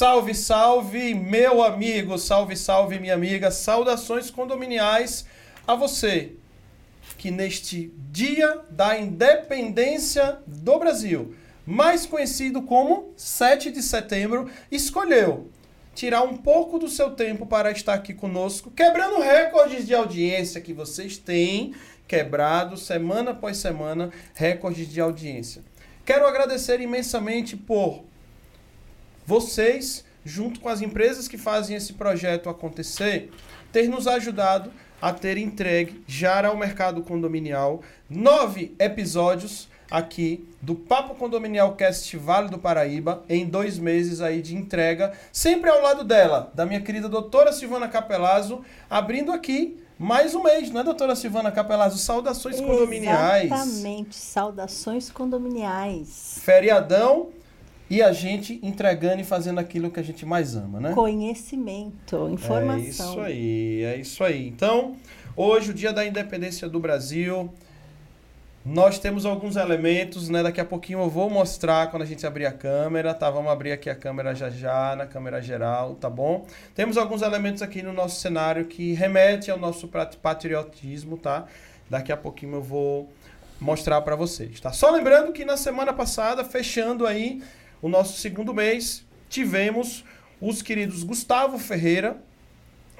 Salve, salve, meu amigo, salve, salve, minha amiga. Saudações condominiais a você que neste dia da independência do Brasil, mais conhecido como 7 de setembro, escolheu tirar um pouco do seu tempo para estar aqui conosco, quebrando recordes de audiência que vocês têm quebrado semana após semana, recordes de audiência. Quero agradecer imensamente por vocês, junto com as empresas que fazem esse projeto acontecer, ter nos ajudado a ter entregue já ao mercado condominial nove episódios aqui do Papo Condominial Cast Vale do Paraíba em dois meses aí de entrega, sempre ao lado dela, da minha querida doutora Silvana Capelazzo, abrindo aqui mais um mês, não é, doutora Silvana Capelazzo? Saudações condominiais. Exatamente, saudações condominiais. Feriadão e a gente entregando e fazendo aquilo que a gente mais ama, né? Conhecimento, informação. É isso aí, é isso aí. Então, hoje, o dia da independência do Brasil, nós temos alguns elementos, né? Daqui a pouquinho eu vou mostrar quando a gente abrir a câmera, tá? Vamos abrir aqui a câmera já já, na câmera geral, tá bom? Temos alguns elementos aqui no nosso cenário que remete ao nosso patriotismo, tá? Daqui a pouquinho eu vou mostrar para vocês, tá? Só lembrando que na semana passada, fechando aí o nosso segundo mês, tivemos os queridos Gustavo Ferreira,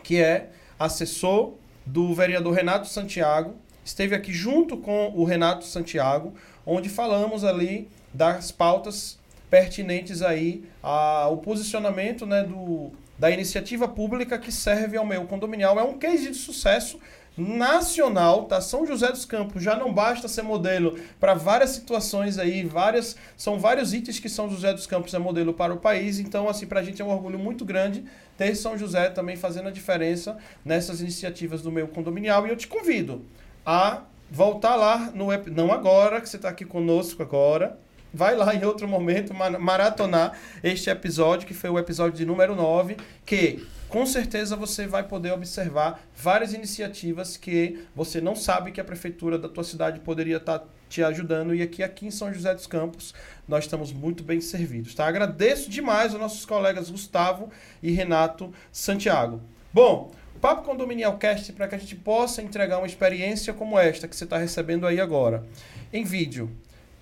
que é assessor do vereador Renato Santiago, esteve aqui junto com o Renato Santiago, onde falamos ali das pautas pertinentes aí ao posicionamento né, do, da iniciativa pública que serve ao meio condominial. É um case de sucesso nacional, tá? São José dos Campos já não basta ser modelo para várias situações aí, várias são vários itens que São José dos Campos é modelo para o país, então assim para a gente é um orgulho muito grande ter São José também fazendo a diferença nessas iniciativas do meio condominial e eu te convido a voltar lá no não agora que você está aqui conosco agora, vai lá em outro momento maratonar este episódio que foi o episódio de número 9, que com certeza você vai poder observar várias iniciativas que você não sabe que a prefeitura da tua cidade poderia estar tá te ajudando e aqui aqui em São José dos Campos nós estamos muito bem servidos, tá? Agradeço demais aos nossos colegas Gustavo e Renato Santiago. Bom, Papo Condominial Cast para que a gente possa entregar uma experiência como esta que você está recebendo aí agora. Em vídeo,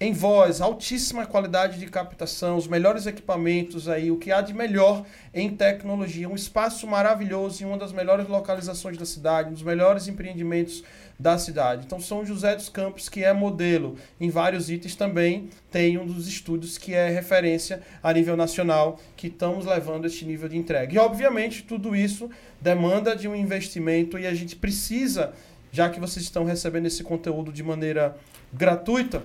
em voz, altíssima qualidade de captação, os melhores equipamentos aí, o que há de melhor em tecnologia, um espaço maravilhoso em uma das melhores localizações da cidade, um dos melhores empreendimentos da cidade. Então, São José dos Campos, que é modelo em vários itens, também tem um dos estúdios que é referência a nível nacional, que estamos levando este nível de entrega. E, obviamente, tudo isso demanda de um investimento e a gente precisa, já que vocês estão recebendo esse conteúdo de maneira gratuita,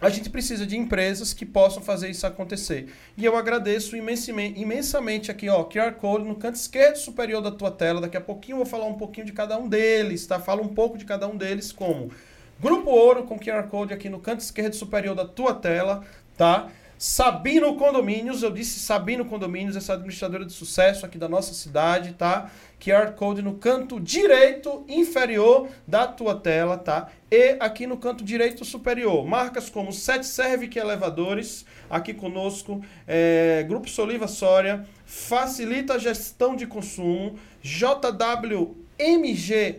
a gente precisa de empresas que possam fazer isso acontecer. E eu agradeço imensamente, aqui, ó, QR Code no canto esquerdo superior da tua tela. Daqui a pouquinho eu vou falar um pouquinho de cada um deles, tá? Fala um pouco de cada um deles como Grupo Ouro com QR Code aqui no canto esquerdo superior da tua tela, tá? Sabino Condomínios, eu disse Sabino Condomínios, essa administradora de sucesso aqui da nossa cidade, tá? QR Code no canto direito inferior da tua tela, tá? E aqui no canto direito superior, marcas como Sete Servic Elevadores, aqui conosco, é, Grupo Soliva Soria, Facilita a Gestão de Consumo, JWMG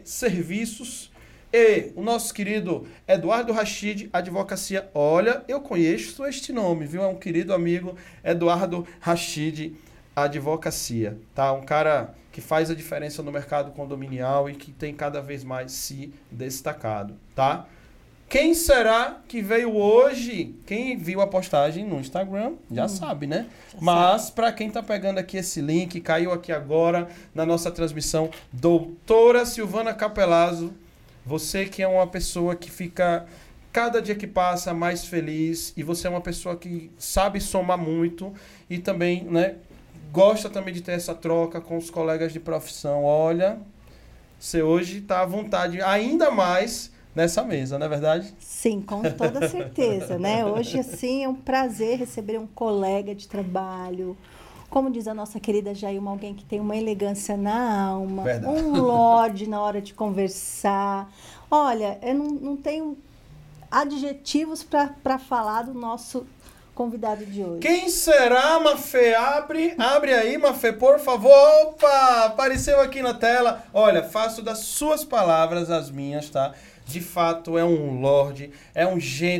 Serviços, e o nosso querido Eduardo Rachid, Advocacia. Olha, eu conheço este nome, viu? É um querido amigo, Eduardo Rachid, Advocacia. Tá? Um cara que faz a diferença no mercado condominial e que tem cada vez mais se destacado, tá? Quem será que veio hoje? Quem viu a postagem no Instagram já hum, sabe, né? Já Mas para quem tá pegando aqui esse link, caiu aqui agora na nossa transmissão, doutora Silvana Capelazzo, você que é uma pessoa que fica cada dia que passa mais feliz e você é uma pessoa que sabe somar muito e também, né, gosta também de ter essa troca com os colegas de profissão. Olha, você hoje está à vontade ainda mais nessa mesa, não é verdade? Sim, com toda certeza, né? Hoje assim é um prazer receber um colega de trabalho, como diz a nossa querida Jailma, alguém que tem uma elegância na alma, Verdade. um lorde na hora de conversar. Olha, eu não, não tenho adjetivos para falar do nosso convidado de hoje. Quem será, Mafê? Abre, abre aí, Mafê, por favor. Opa, apareceu aqui na tela. Olha, faço das suas palavras as minhas, tá? De fato, é um lord, é um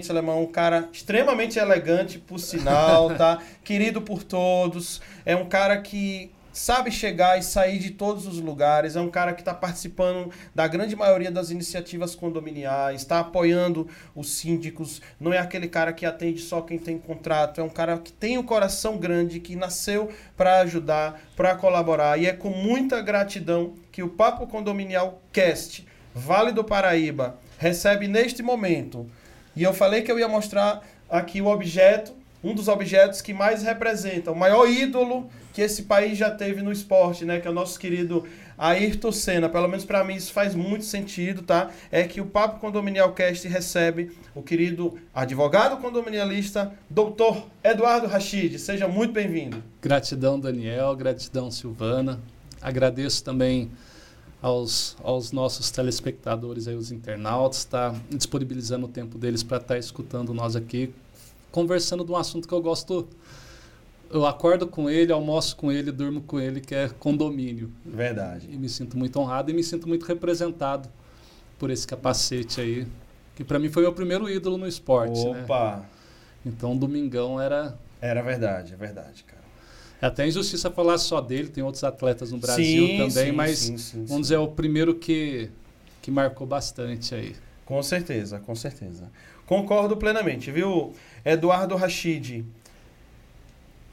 alemão, um cara extremamente elegante, por sinal, tá? Querido por todos. É um cara que sabe chegar e sair de todos os lugares, é um cara que está participando da grande maioria das iniciativas condominiais, está apoiando os síndicos, não é aquele cara que atende só quem tem contrato, é um cara que tem o um coração grande, que nasceu para ajudar, para colaborar, e é com muita gratidão que o Papo Condominial Cast, Vale do Paraíba, recebe neste momento. E eu falei que eu ia mostrar aqui o objeto, um dos objetos que mais representa, o maior ídolo que esse país já teve no esporte, né? Que é o nosso querido Ayrton Senna. Pelo menos para mim isso faz muito sentido, tá? É que o Papo Condominial Cast recebe o querido advogado condominialista, doutor Eduardo Rachid. Seja muito bem-vindo. Gratidão, Daniel. Gratidão, Silvana. Agradeço também aos, aos nossos telespectadores, aí, os internautas, tá disponibilizando o tempo deles para estar tá escutando nós aqui, conversando de um assunto que eu gosto eu acordo com ele, almoço com ele, durmo com ele, que é condomínio. Verdade. E me sinto muito honrado e me sinto muito representado por esse capacete aí, que para mim foi meu primeiro ídolo no esporte. Né? Opa! Né? Então, domingão era. Era verdade, é verdade, cara. É até injustiça falar só dele, tem outros atletas no Brasil sim, também, sim, mas sim, vamos dizer, é o primeiro que, que marcou bastante aí. Com certeza, com certeza. Concordo plenamente, viu? Eduardo Rachid,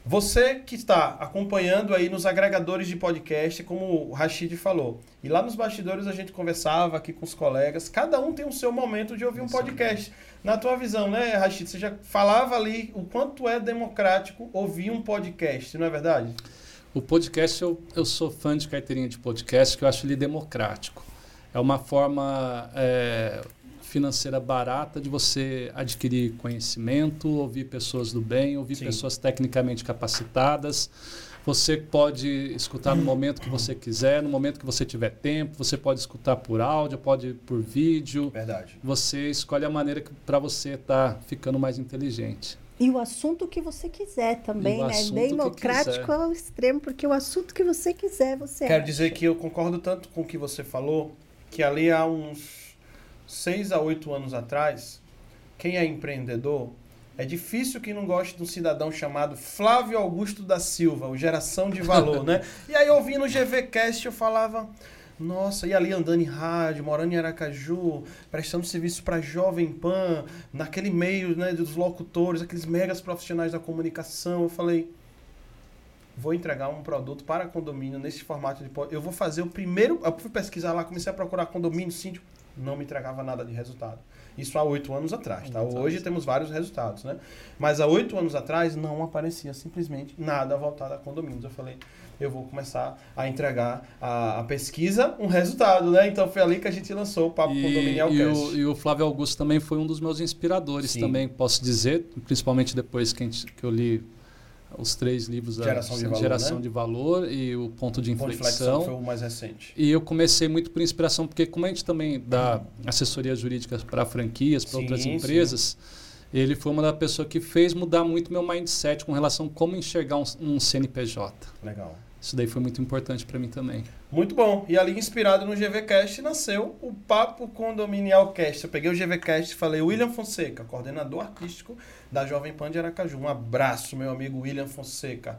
você que está acompanhando aí nos agregadores de podcast, como o Rashid falou, e lá nos bastidores a gente conversava aqui com os colegas, cada um tem o seu momento de ouvir um podcast. Na tua visão, né, Rashid? Você já falava ali o quanto é democrático ouvir um podcast, não é verdade? O podcast, eu, eu sou fã de carteirinha de podcast, que eu acho ele democrático. É uma forma é, financeira barata de você adquirir conhecimento, ouvir pessoas do bem, ouvir Sim. pessoas tecnicamente capacitadas. Você pode escutar no momento que você quiser, no momento que você tiver tempo. Você pode escutar por áudio, pode por vídeo. Verdade. Você escolhe a maneira para você estar tá ficando mais inteligente. E o assunto que você quiser também, né? Democrático ao extremo, porque o assunto que você quiser, você Quero acha. dizer que eu concordo tanto com o que você falou, que ali há uns seis a oito anos atrás, quem é empreendedor, é difícil que não goste de um cidadão chamado Flávio Augusto da Silva, o Geração de Valor, né? E aí, ouvindo o GVCast, eu falava, nossa, e ali andando em rádio, morando em Aracaju, prestando serviço para Jovem Pan, naquele meio né, dos locutores, aqueles megas profissionais da comunicação. Eu falei, vou entregar um produto para condomínio nesse formato de. Eu vou fazer o primeiro. Eu fui pesquisar lá, comecei a procurar condomínio, síndico não me entregava nada de resultado. Isso há oito anos atrás, tá? Hoje temos vários resultados, né? Mas há oito anos atrás não aparecia simplesmente nada voltado a condomínios. Eu falei, eu vou começar a entregar a, a, pesquisa, um resultado, né? Então foi ali que a gente lançou o Papo e, Condominial e o, e o Flávio Augusto também foi um dos meus inspiradores Sim. também, posso dizer, principalmente depois que, gente, que eu li os três livros Geração, da, de, valor, Geração né? de Valor e o Ponto de Inflexão. Ponto de inflexão foi o mais recente. E eu comecei muito por inspiração, porque como a gente também dá assessoria jurídica para franquias, para outras empresas, sim. ele foi uma das pessoas que fez mudar muito meu mindset com relação a como enxergar um, um CNPJ. Legal. Isso daí foi muito importante para mim também. Muito bom. E ali, inspirado no GVCast, nasceu o Papo Condominial Cast. Eu peguei o GVCast e falei, William Fonseca, coordenador artístico da Jovem Pan de Aracaju. Um abraço, meu amigo William Fonseca.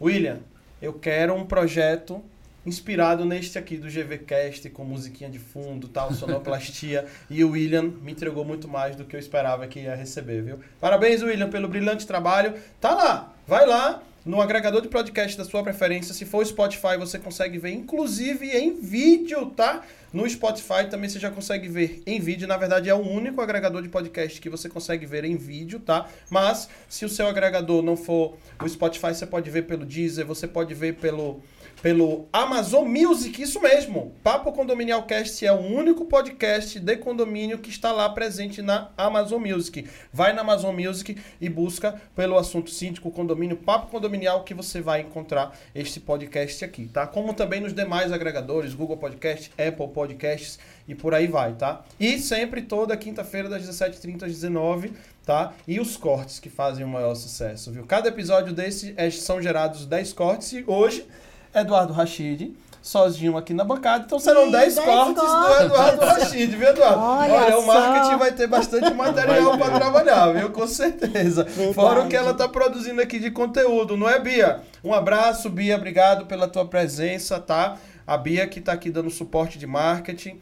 William, eu quero um projeto inspirado neste aqui do GVCast, com musiquinha de fundo, tal, sonoplastia. e o William me entregou muito mais do que eu esperava que ia receber, viu? Parabéns, William, pelo brilhante trabalho. Tá lá, vai lá no agregador de podcast da sua preferência. Se for Spotify, você consegue ver, inclusive em vídeo, tá? No Spotify também você já consegue ver em vídeo. Na verdade, é o único agregador de podcast que você consegue ver em vídeo, tá? Mas se o seu agregador não for o Spotify, você pode ver pelo Deezer, você pode ver pelo pelo Amazon Music, isso mesmo. Papo Condominial Cast é o único podcast de condomínio que está lá presente na Amazon Music. Vai na Amazon Music e busca pelo assunto síndico, condomínio, Papo Condominial que você vai encontrar este podcast aqui, tá? Como também nos demais agregadores, Google Podcast, Apple Podcasts e por aí vai, tá? E sempre toda quinta-feira das 17h30 às 19 tá? E os cortes que fazem o maior sucesso, viu? Cada episódio desse é, são gerados 10 cortes e hoje, Eduardo Rachid sozinho aqui na bancada. Então serão 10 cortes, cortes, do Eduardo Rachid, viu, Eduardo? Olha, Olha o marketing vai ter bastante material para trabalhar, viu? Com certeza. Verdade. Fora o que ela está produzindo aqui de conteúdo, não é, Bia? Um abraço, Bia. Obrigado pela tua presença, tá? A Bia que está aqui dando suporte de marketing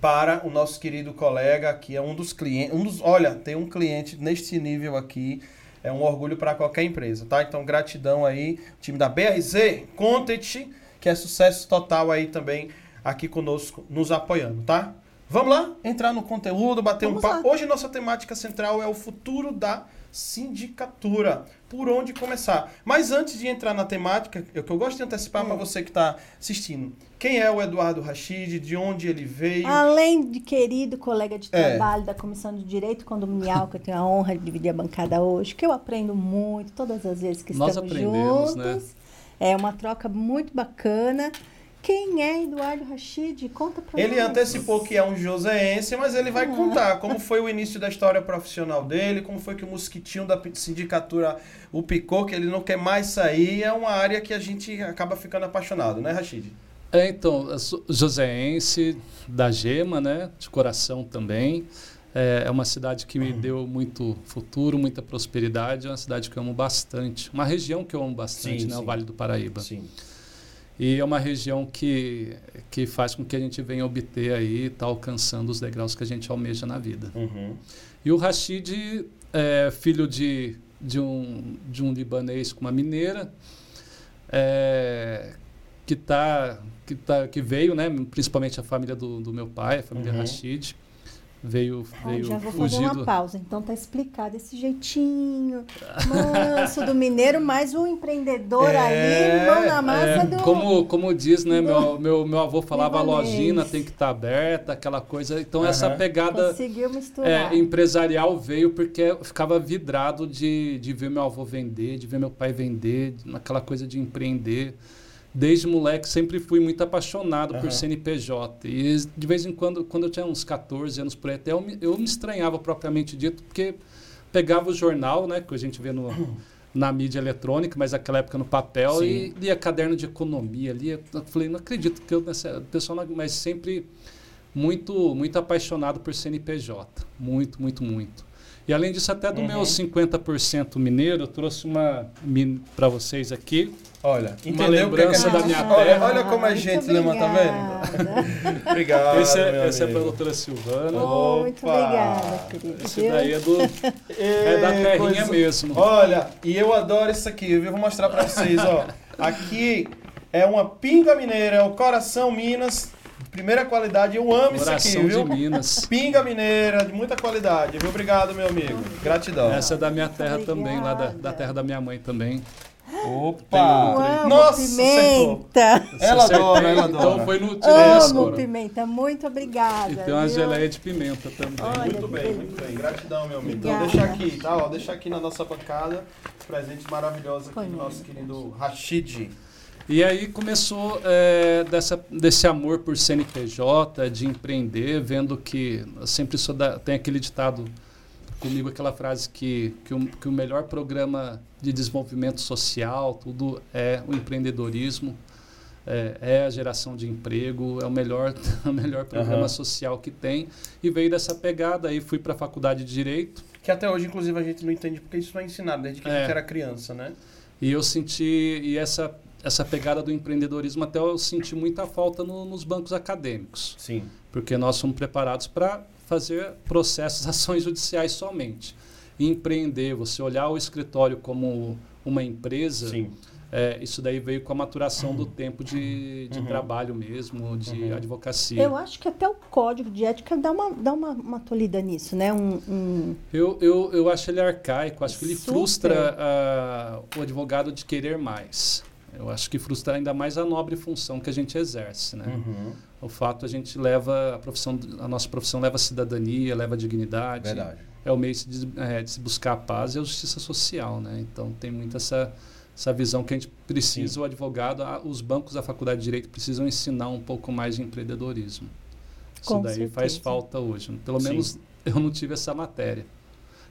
para o nosso querido colega, que é um dos clientes. Um dos, olha, tem um cliente neste nível aqui. É um orgulho para qualquer empresa, tá? Então, gratidão aí, time da BRZ Content que é sucesso total aí também aqui conosco, nos apoiando, tá? Vamos lá? Entrar no conteúdo, bater Vamos um papo. Hoje nossa temática central é o futuro da sindicatura. Por onde começar? Mas antes de entrar na temática, eu que eu gosto de antecipar hum. para você que está assistindo. Quem é o Eduardo Rachid? De onde ele veio? Além de querido colega de é. trabalho é. da Comissão de Direito Condominial, que eu tenho a honra de dividir a bancada hoje, que eu aprendo muito todas as vezes que Nós estamos juntos. Né? É uma troca muito bacana. Quem é Eduardo Rachid? Conta pra Ele nós. antecipou que é um joseense, mas ele vai contar como foi o início da história profissional dele, como foi que o mosquitinho da sindicatura o picou, que ele não quer mais sair. É uma área que a gente acaba ficando apaixonado, né, Rachid? É, então, joseense da Gema, né? De coração também. É, é uma cidade que me uhum. deu muito futuro, muita prosperidade. É uma cidade que eu amo bastante. Uma região que eu amo bastante, sim, né? Sim. O Vale do Paraíba. Sim. E é uma região que, que faz com que a gente venha obter aí, tá alcançando os degraus que a gente almeja na vida. Uhum. E o Rashid é filho de, de, um, de um libanês com uma mineira, é, que, tá, que, tá, que veio, né, principalmente a família do, do meu pai, a família uhum. Rashid, veio, veio Já vou fazer uma pausa. Então tá explicado esse jeitinho manso do mineiro, mais um empreendedor é, ali, mão na massa é, do... Como, como diz, né, do, meu, meu, meu avô falava, a lojinha tem que estar tá aberta, aquela coisa. Então uhum. essa pegada Conseguiu misturar. É, empresarial veio porque eu ficava vidrado de, de ver meu avô vender, de ver meu pai vender, aquela coisa de empreender desde moleque sempre fui muito apaixonado uhum. por CNPJ. E de vez em quando, quando eu tinha uns 14 anos por aí, até eu me, eu me estranhava propriamente dito, porque pegava o jornal, né, que a gente vê no, na mídia eletrônica, mas naquela época no papel, Sim. e lia caderno de economia, lia, eu falei, não acredito que eu, nessa, pessoal, mas sempre muito, muito apaixonado por CNPJ, muito, muito, muito. E além disso, até do uhum. meu 50% mineiro, eu trouxe uma para vocês aqui. Olha, uma lembrança que é que da minha terra. Olha, olha como a gente lembra, tá vendo? obrigado. Esse é, esse é para a doutora Silvana. Oh, muito obrigada, querido. Esse daí é, do, é da terrinha coisa... mesmo. Olha, e eu adoro isso aqui. Eu vou mostrar para vocês, ó. Aqui é uma pinga mineira, é o Coração Minas Primeira qualidade, eu amo Coração isso aqui, viu? de Minas. Pinga mineira, de muita qualidade, viu? Obrigado, meu amigo. Gratidão. Essa é da minha terra também, lá da, da terra da minha mãe também. Opa! Nossa, pimenta! Ela adora, ela adora. Então foi no Amo pimenta, muito obrigada. E tem uma viu? geleia de pimenta também. Olha, muito bem, muito bem. Gratidão, meu amigo. Então deixa aqui, tá? Ó, deixa aqui na nossa bancada presente maravilhoso aqui do nosso querido Rashid. E aí começou é, dessa, desse amor por CNPJ, de empreender, vendo que sempre sou da, tem aquele ditado comigo, aquela frase que, que, o, que o melhor programa de desenvolvimento social, tudo é o empreendedorismo, é, é a geração de emprego, é o melhor, o melhor programa uhum. social que tem. E veio dessa pegada, aí fui para a faculdade de Direito. Que até hoje, inclusive, a gente não entende porque isso não é ensinado desde que é. a gente era criança, né? E eu senti, e essa essa pegada do empreendedorismo até eu senti muita falta no, nos bancos acadêmicos. Sim. Porque nós somos preparados para fazer processos, ações judiciais somente. E empreender, você olhar o escritório como uma empresa, Sim. É, isso daí veio com a maturação do tempo de, de uhum. trabalho mesmo, de uhum. advocacia. Eu acho que até o código de ética dá uma, dá uma, uma tolhida nisso, né? Um, um... Eu, eu, eu acho ele arcaico, acho que ele Super. frustra uh, o advogado de querer mais. Eu acho que frustra ainda mais a nobre função que a gente exerce, né? Uhum. O fato a gente leva a profissão, a nossa profissão leva a cidadania, leva a dignidade. Verdade. É o meio de, é, de se buscar a paz e a justiça social, né? Então tem muito essa essa visão que a gente precisa, Sim. o advogado, a, os bancos da faculdade de direito precisam ensinar um pouco mais de empreendedorismo. Isso Com daí certeza. faz falta hoje. Pelo Sim. menos eu não tive essa matéria.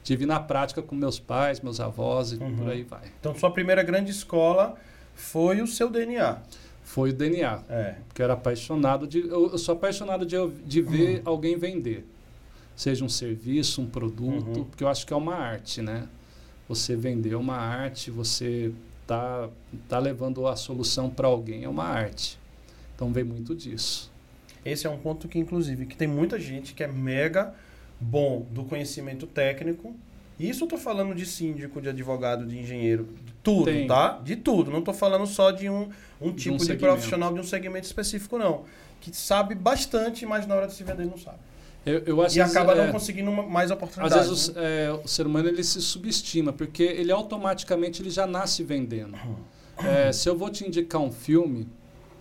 tive na prática com meus pais, meus avós e uhum. por aí vai. Então, sua primeira grande escola foi o seu DNA. Foi o DNA. É. Porque eu era apaixonado de. Eu, eu sou apaixonado de, de ver uhum. alguém vender. Seja um serviço, um produto, uhum. porque eu acho que é uma arte, né? Você vender uma arte, você tá, tá levando a solução para alguém, é uma arte. Então vem muito disso. Esse é um ponto que, inclusive, que tem muita gente que é mega bom do conhecimento técnico. Isso eu tô falando de síndico, de advogado, de engenheiro, de tudo, tem. tá? De tudo. Não tô falando só de um, um tipo de, um de profissional de um segmento específico, não. Que sabe bastante, mas na hora de se vender não sabe. Eu, eu e acaba não é, conseguindo mais oportunidades. Às vezes né? é, o ser humano ele se subestima, porque ele automaticamente ele já nasce vendendo. É, se eu vou te indicar um filme,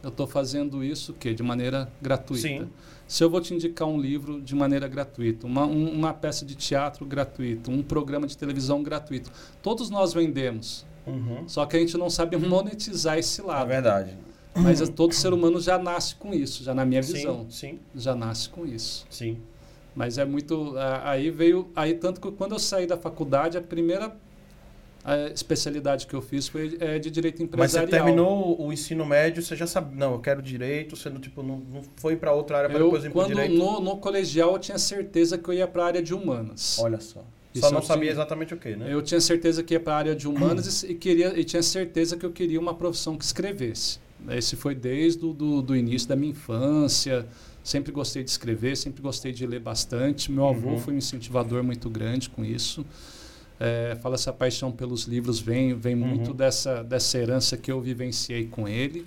eu estou fazendo isso que de maneira gratuita. Sim. Se eu vou te indicar um livro de maneira gratuita, uma, um, uma peça de teatro gratuito, um programa de televisão gratuito, todos nós vendemos. Uhum. Só que a gente não sabe monetizar esse lado. É verdade. Mas todo ser humano já nasce com isso, já na minha visão. Sim, sim. Já nasce com isso. Sim. Mas é muito. Aí veio. Aí, tanto que quando eu saí da faculdade, a primeira a especialidade que eu fiz foi é, de direito empresarial. Mas você terminou o ensino médio, você já sabe, não, eu quero direito, você não, tipo, não, não foi para outra área para depois ir para direito? No, no colegial eu tinha certeza que eu ia para a área de humanas. Olha só. Isso só não sabia tinha, exatamente o que, né? Eu tinha certeza que ia para a área de humanas e, queria, e tinha certeza que eu queria uma profissão que escrevesse. Esse foi desde o do, do início da minha infância. Sempre gostei de escrever, sempre gostei de ler bastante. Meu avô uhum. foi um incentivador muito grande com isso. É, fala essa paixão pelos livros vem vem uhum. muito dessa dessa herança que eu vivenciei com ele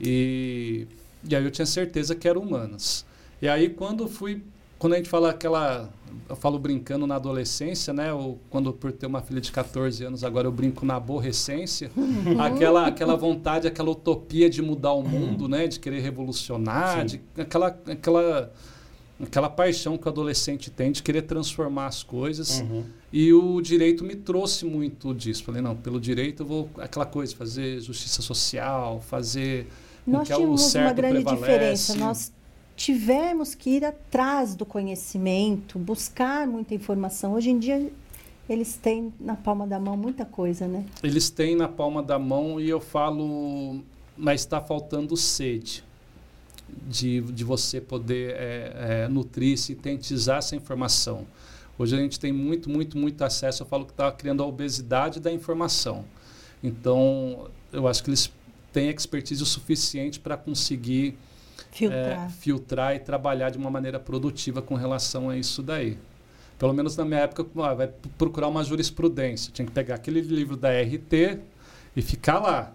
e e aí eu tinha certeza que era humanas e aí quando fui quando a gente fala aquela eu falo brincando na adolescência, né? Ou quando por ter uma filha de 14 anos, agora eu brinco na aborrecência. Uhum. aquela, aquela vontade, aquela utopia de mudar o mundo, né? De querer revolucionar, de, aquela, aquela, aquela paixão que o adolescente tem de querer transformar as coisas. Uhum. E o direito me trouxe muito disso. Falei, não, pelo direito eu vou... Aquela coisa, fazer justiça social, fazer... Nós tínhamos uma grande prevalece. diferença. Nós tivemos que ir atrás do conhecimento, buscar muita informação. Hoje em dia, eles têm na palma da mão muita coisa, né? Eles têm na palma da mão e eu falo, mas está faltando sede de, de você poder é, é, nutrir, sintetizar essa informação. Hoje a gente tem muito, muito, muito acesso. Eu falo que está criando a obesidade da informação. Então, eu acho que eles têm expertise o suficiente para conseguir filtrar. É, filtrar e trabalhar de uma maneira produtiva com relação a isso daí. Pelo menos na minha época, ah, vai procurar uma jurisprudência. Tinha que pegar aquele livro da RT e ficar lá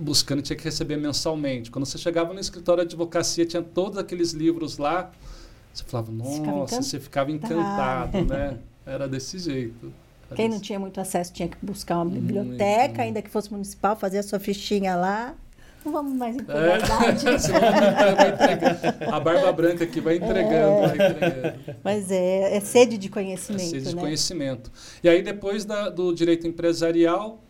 buscando, tinha que receber mensalmente. Quando você chegava no escritório de advocacia, tinha todos aqueles livros lá. Você falava, nossa, você ficava encantado, né? Era desse jeito. Era Quem desse... não tinha muito acesso tinha que buscar uma biblioteca, muito, ainda que fosse municipal, fazer a sua fichinha lá. Não vamos mais entregar é. a barba branca aqui vai entregando, é. vai entregando. Mas é, é, sede de conhecimento. É sede né? de conhecimento. E aí, depois da, do direito empresarial,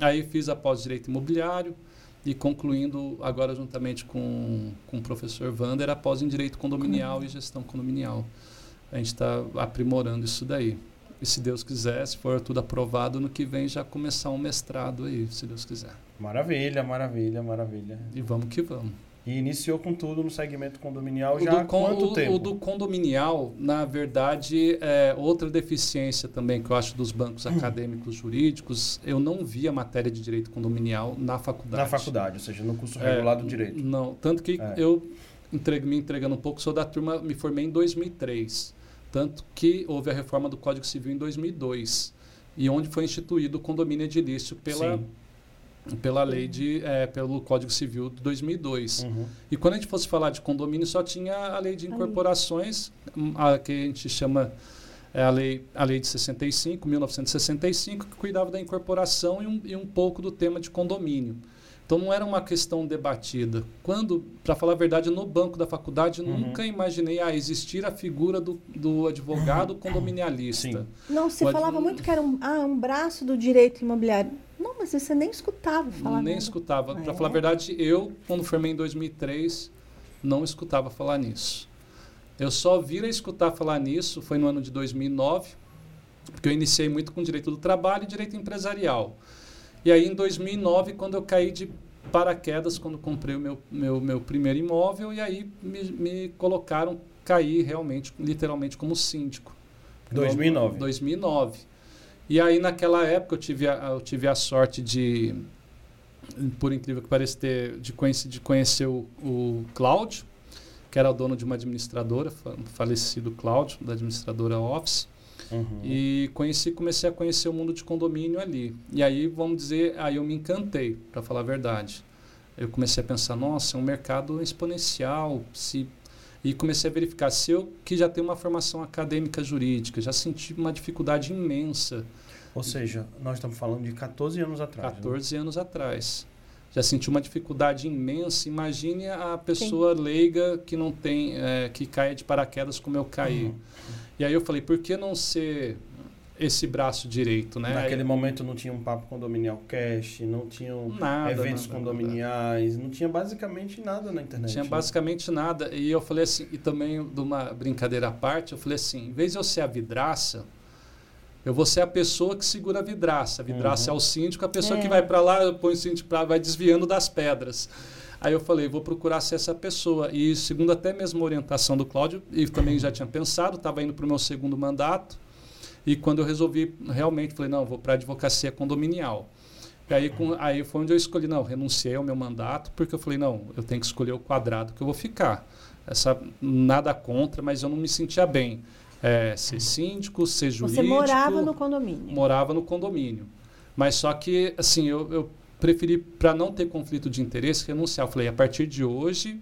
aí fiz após direito imobiliário e concluindo agora juntamente com, com o professor Vander após em direito condominial e gestão condominial. A gente está aprimorando isso daí. E se Deus quiser, se for tudo aprovado, no que vem já começar um mestrado aí, se Deus quiser. Maravilha, maravilha, maravilha. E vamos que vamos. E iniciou com tudo no segmento condominial o já há quanto o, tempo? O do condominial, na verdade, é outra deficiência também que eu acho dos bancos hum. acadêmicos jurídicos. Eu não vi a matéria de direito condominial na faculdade. Na faculdade, ou seja, no curso regular é, do direito. Não, tanto que é. eu entregue, me entregando um pouco, sou da turma, me formei em 2003. Tanto que houve a reforma do Código Civil em 2002. E onde foi instituído o condomínio edilício pela... Sim pela lei de é, pelo Código Civil de 2002 uhum. e quando a gente fosse falar de condomínio só tinha a lei de incorporações a que a gente chama é a lei a lei de 65 1965 que cuidava da incorporação e um, e um pouco do tema de condomínio. Então não era uma questão debatida. Quando para falar a verdade no banco da faculdade uhum. nunca imaginei ah, existir a figura do, do advogado condominialista Sim. não se falava muito que era um, ah, um braço do direito imobiliário não, mas você nem escutava falar Nem nada. escutava. Para é. falar a verdade, eu, quando formei em 2003, não escutava falar nisso. Eu só vira escutar falar nisso, foi no ano de 2009, Porque eu iniciei muito com direito do trabalho e direito empresarial. E aí, em 2009, quando eu caí de paraquedas, quando comprei o meu, meu, meu primeiro imóvel, e aí me, me colocaram, cair realmente, literalmente, como síndico. 2009. 2009. E aí, naquela época, eu tive a, eu tive a sorte de, por incrível que pareça, ter, de conhecer, de conhecer o, o Cláudio, que era o dono de uma administradora, falecido Cláudio, da administradora Office. Uhum. E conheci, comecei a conhecer o mundo de condomínio ali. E aí, vamos dizer, aí eu me encantei, para falar a verdade. Eu comecei a pensar, nossa, é um mercado exponencial. Se e comecei a verificar se eu que já tenho uma formação acadêmica jurídica, já senti uma dificuldade imensa. Ou seja, nós estamos falando de 14 anos atrás. 14 né? anos atrás. Já senti uma dificuldade imensa. Imagine a pessoa Sim. leiga que não tem, é, que caia de paraquedas como eu caí. Uhum. E aí eu falei, por que não ser esse braço direito, né? Naquele Aí, momento não tinha um papo condominial cash, não tinham nada, eventos nada, condominiais, nada. não tinha basicamente nada na internet. Tinha né? basicamente nada. E eu falei assim, e também de uma brincadeira à parte, eu falei assim, em vez de eu ser a vidraça, eu vou ser a pessoa que segura a vidraça. A vidraça uhum. é o síndico, a pessoa é. que vai para lá, põe o síndico para vai desviando das pedras. Aí eu falei, vou procurar ser essa pessoa. E segundo até mesmo a orientação do Cláudio, e também já tinha pensado, estava indo para o meu segundo mandato, e quando eu resolvi, realmente, falei, não, vou para a advocacia condominial. E aí, com, aí foi onde eu escolhi, não, renunciei ao meu mandato, porque eu falei, não, eu tenho que escolher o quadrado que eu vou ficar. Essa, nada contra, mas eu não me sentia bem. É, ser síndico, ser jurídico. Você morava no condomínio? Morava no condomínio. Mas só que, assim, eu, eu preferi, para não ter conflito de interesse, renunciar. Eu falei, a partir de hoje,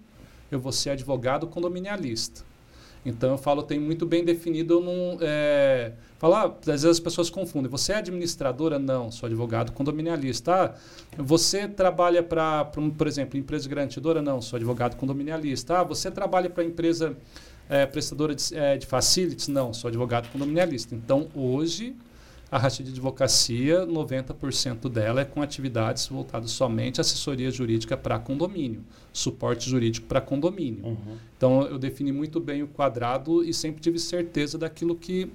eu vou ser advogado condominialista. Então, eu falo, tem muito bem definido, eu não... É, Falar, ah, às vezes as pessoas confundem. Você é administradora? Não, sou advogado condominialista. Ah, você trabalha para, por exemplo, empresa garantidora? Não, sou advogado condominialista. Ah, você trabalha para empresa é, prestadora de, é, de facilities? Não, sou advogado condominialista. Então, hoje, a Rachid de Advocacia, 90% dela é com atividades voltadas somente à assessoria jurídica para condomínio, suporte jurídico para condomínio. Uhum. Então, eu defini muito bem o quadrado e sempre tive certeza daquilo que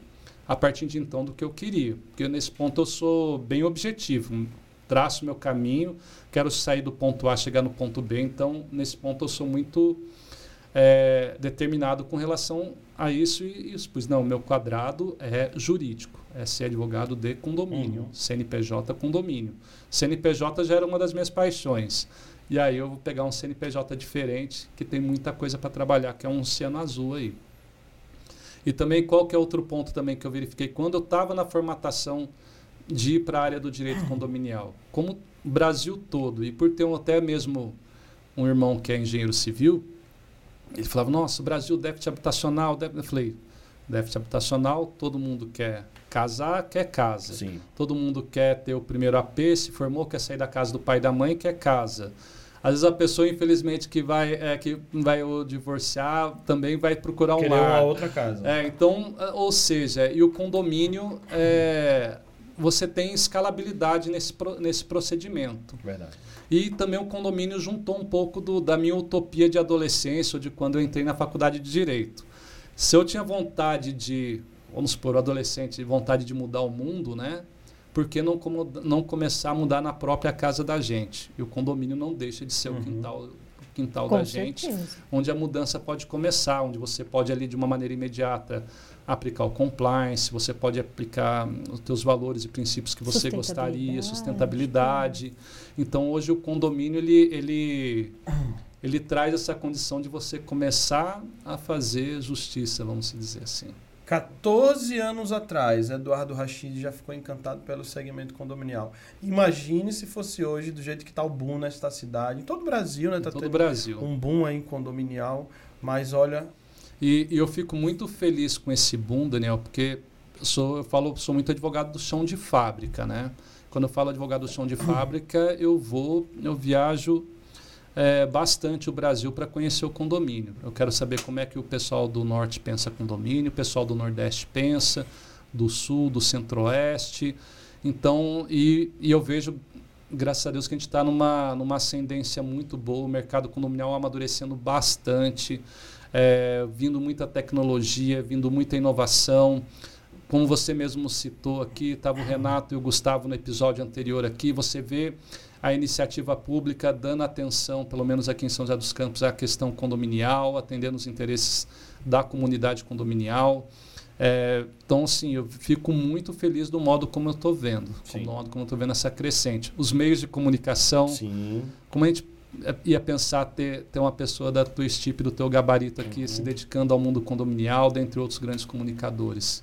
a partir de então do que eu queria. Porque nesse ponto eu sou bem objetivo, traço meu caminho, quero sair do ponto A, chegar no ponto B, então nesse ponto eu sou muito é, determinado com relação a isso e isso. Pois não, meu quadrado é jurídico, é ser advogado de condomínio, uhum. CNPJ condomínio. CNPJ já era uma das minhas paixões. E aí eu vou pegar um CNPJ diferente, que tem muita coisa para trabalhar, que é um oceano azul aí. E também qual que é outro ponto também que eu verifiquei quando eu estava na formatação de ir para a área do direito condominial, como o Brasil todo e por ter um, até mesmo um irmão que é engenheiro civil, ele falava: "Nossa, o Brasil déficit habitacional", déficit... eu falei: "Déficit habitacional, todo mundo quer casar, quer casa. Sim. Todo mundo quer ter o primeiro AP, se formou, quer sair da casa do pai e da mãe, quer casa." Às vezes a pessoa, infelizmente, que vai, é, que vai divorciar, também vai procurar um Querer lar. uma outra casa. É, então, é, ou seja, e o condomínio, é, você tem escalabilidade nesse, nesse procedimento. Verdade. E também o condomínio juntou um pouco do, da minha utopia de adolescência, ou de quando eu entrei na faculdade de Direito. Se eu tinha vontade de, vamos supor, o adolescente, vontade de mudar o mundo, né? por que não, como, não começar a mudar na própria casa da gente? E o condomínio não deixa de ser uhum. o quintal, o quintal da certeza. gente, onde a mudança pode começar, onde você pode ali de uma maneira imediata aplicar o compliance, você pode aplicar os teus valores e princípios que você gostaria, sustentabilidade. Então hoje o condomínio ele, ele ele traz essa condição de você começar a fazer justiça, vamos dizer assim. 14 anos atrás, Eduardo Rachid já ficou encantado pelo segmento condominial. Imagine se fosse hoje, do jeito que está o boom nesta cidade, em todo o Brasil, né? Tá todo o Brasil. Um boom aí condominial, mas olha... E, e, eu fico muito feliz com esse boom, Daniel, porque eu, sou, eu falo, sou muito advogado do chão de fábrica, né? Quando eu falo advogado do chão de fábrica, eu vou, eu viajo é, bastante o Brasil para conhecer o condomínio. Eu quero saber como é que o pessoal do norte pensa condomínio, o pessoal do nordeste pensa, do sul, do centro-oeste. Então, e, e eu vejo, graças a Deus, que a gente está numa, numa ascendência muito boa, o mercado condominial amadurecendo bastante, é, vindo muita tecnologia, vindo muita inovação. Como você mesmo citou aqui, estava o Renato e o Gustavo no episódio anterior aqui, você vê a iniciativa pública dando atenção, pelo menos aqui em São José dos Campos, à questão condominial, atendendo os interesses da comunidade condominial. É, então, assim, eu fico muito feliz do modo como eu estou vendo, do modo como eu estou vendo essa crescente. Os meios de comunicação, Sim. como a gente é, ia pensar ter, ter uma pessoa da tua estipe, do teu gabarito aqui, uhum. se dedicando ao mundo condominial, dentre outros grandes comunicadores.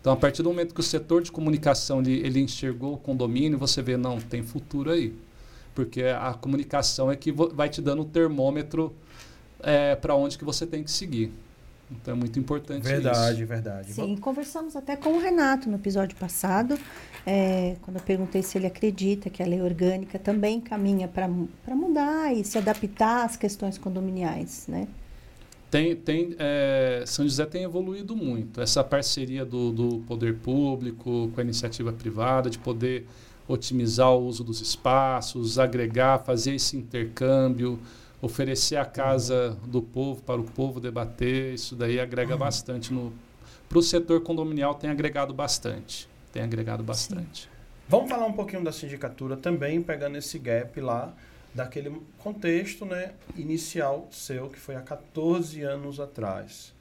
Então, a partir do momento que o setor de comunicação ele, ele enxergou o condomínio, você vê, não, tem futuro aí porque a comunicação é que vai te dando o um termômetro é, para onde que você tem que seguir. Então é muito importante verdade, isso. Verdade, Sim, conversamos até com o Renato no episódio passado, é, quando eu perguntei se ele acredita que a lei orgânica também caminha para mudar e se adaptar às questões condominiais, né? Tem, tem, é, São José tem evoluído muito. Essa parceria do, do poder público com a iniciativa privada, de poder otimizar o uso dos espaços, agregar, fazer esse intercâmbio, oferecer a casa do povo para o povo debater, isso daí agrega uhum. bastante no para o setor condominial tem agregado bastante, tem agregado bastante. Sim. Vamos falar um pouquinho da sindicatura também, pegando esse gap lá daquele contexto, né, inicial seu que foi há 14 anos atrás.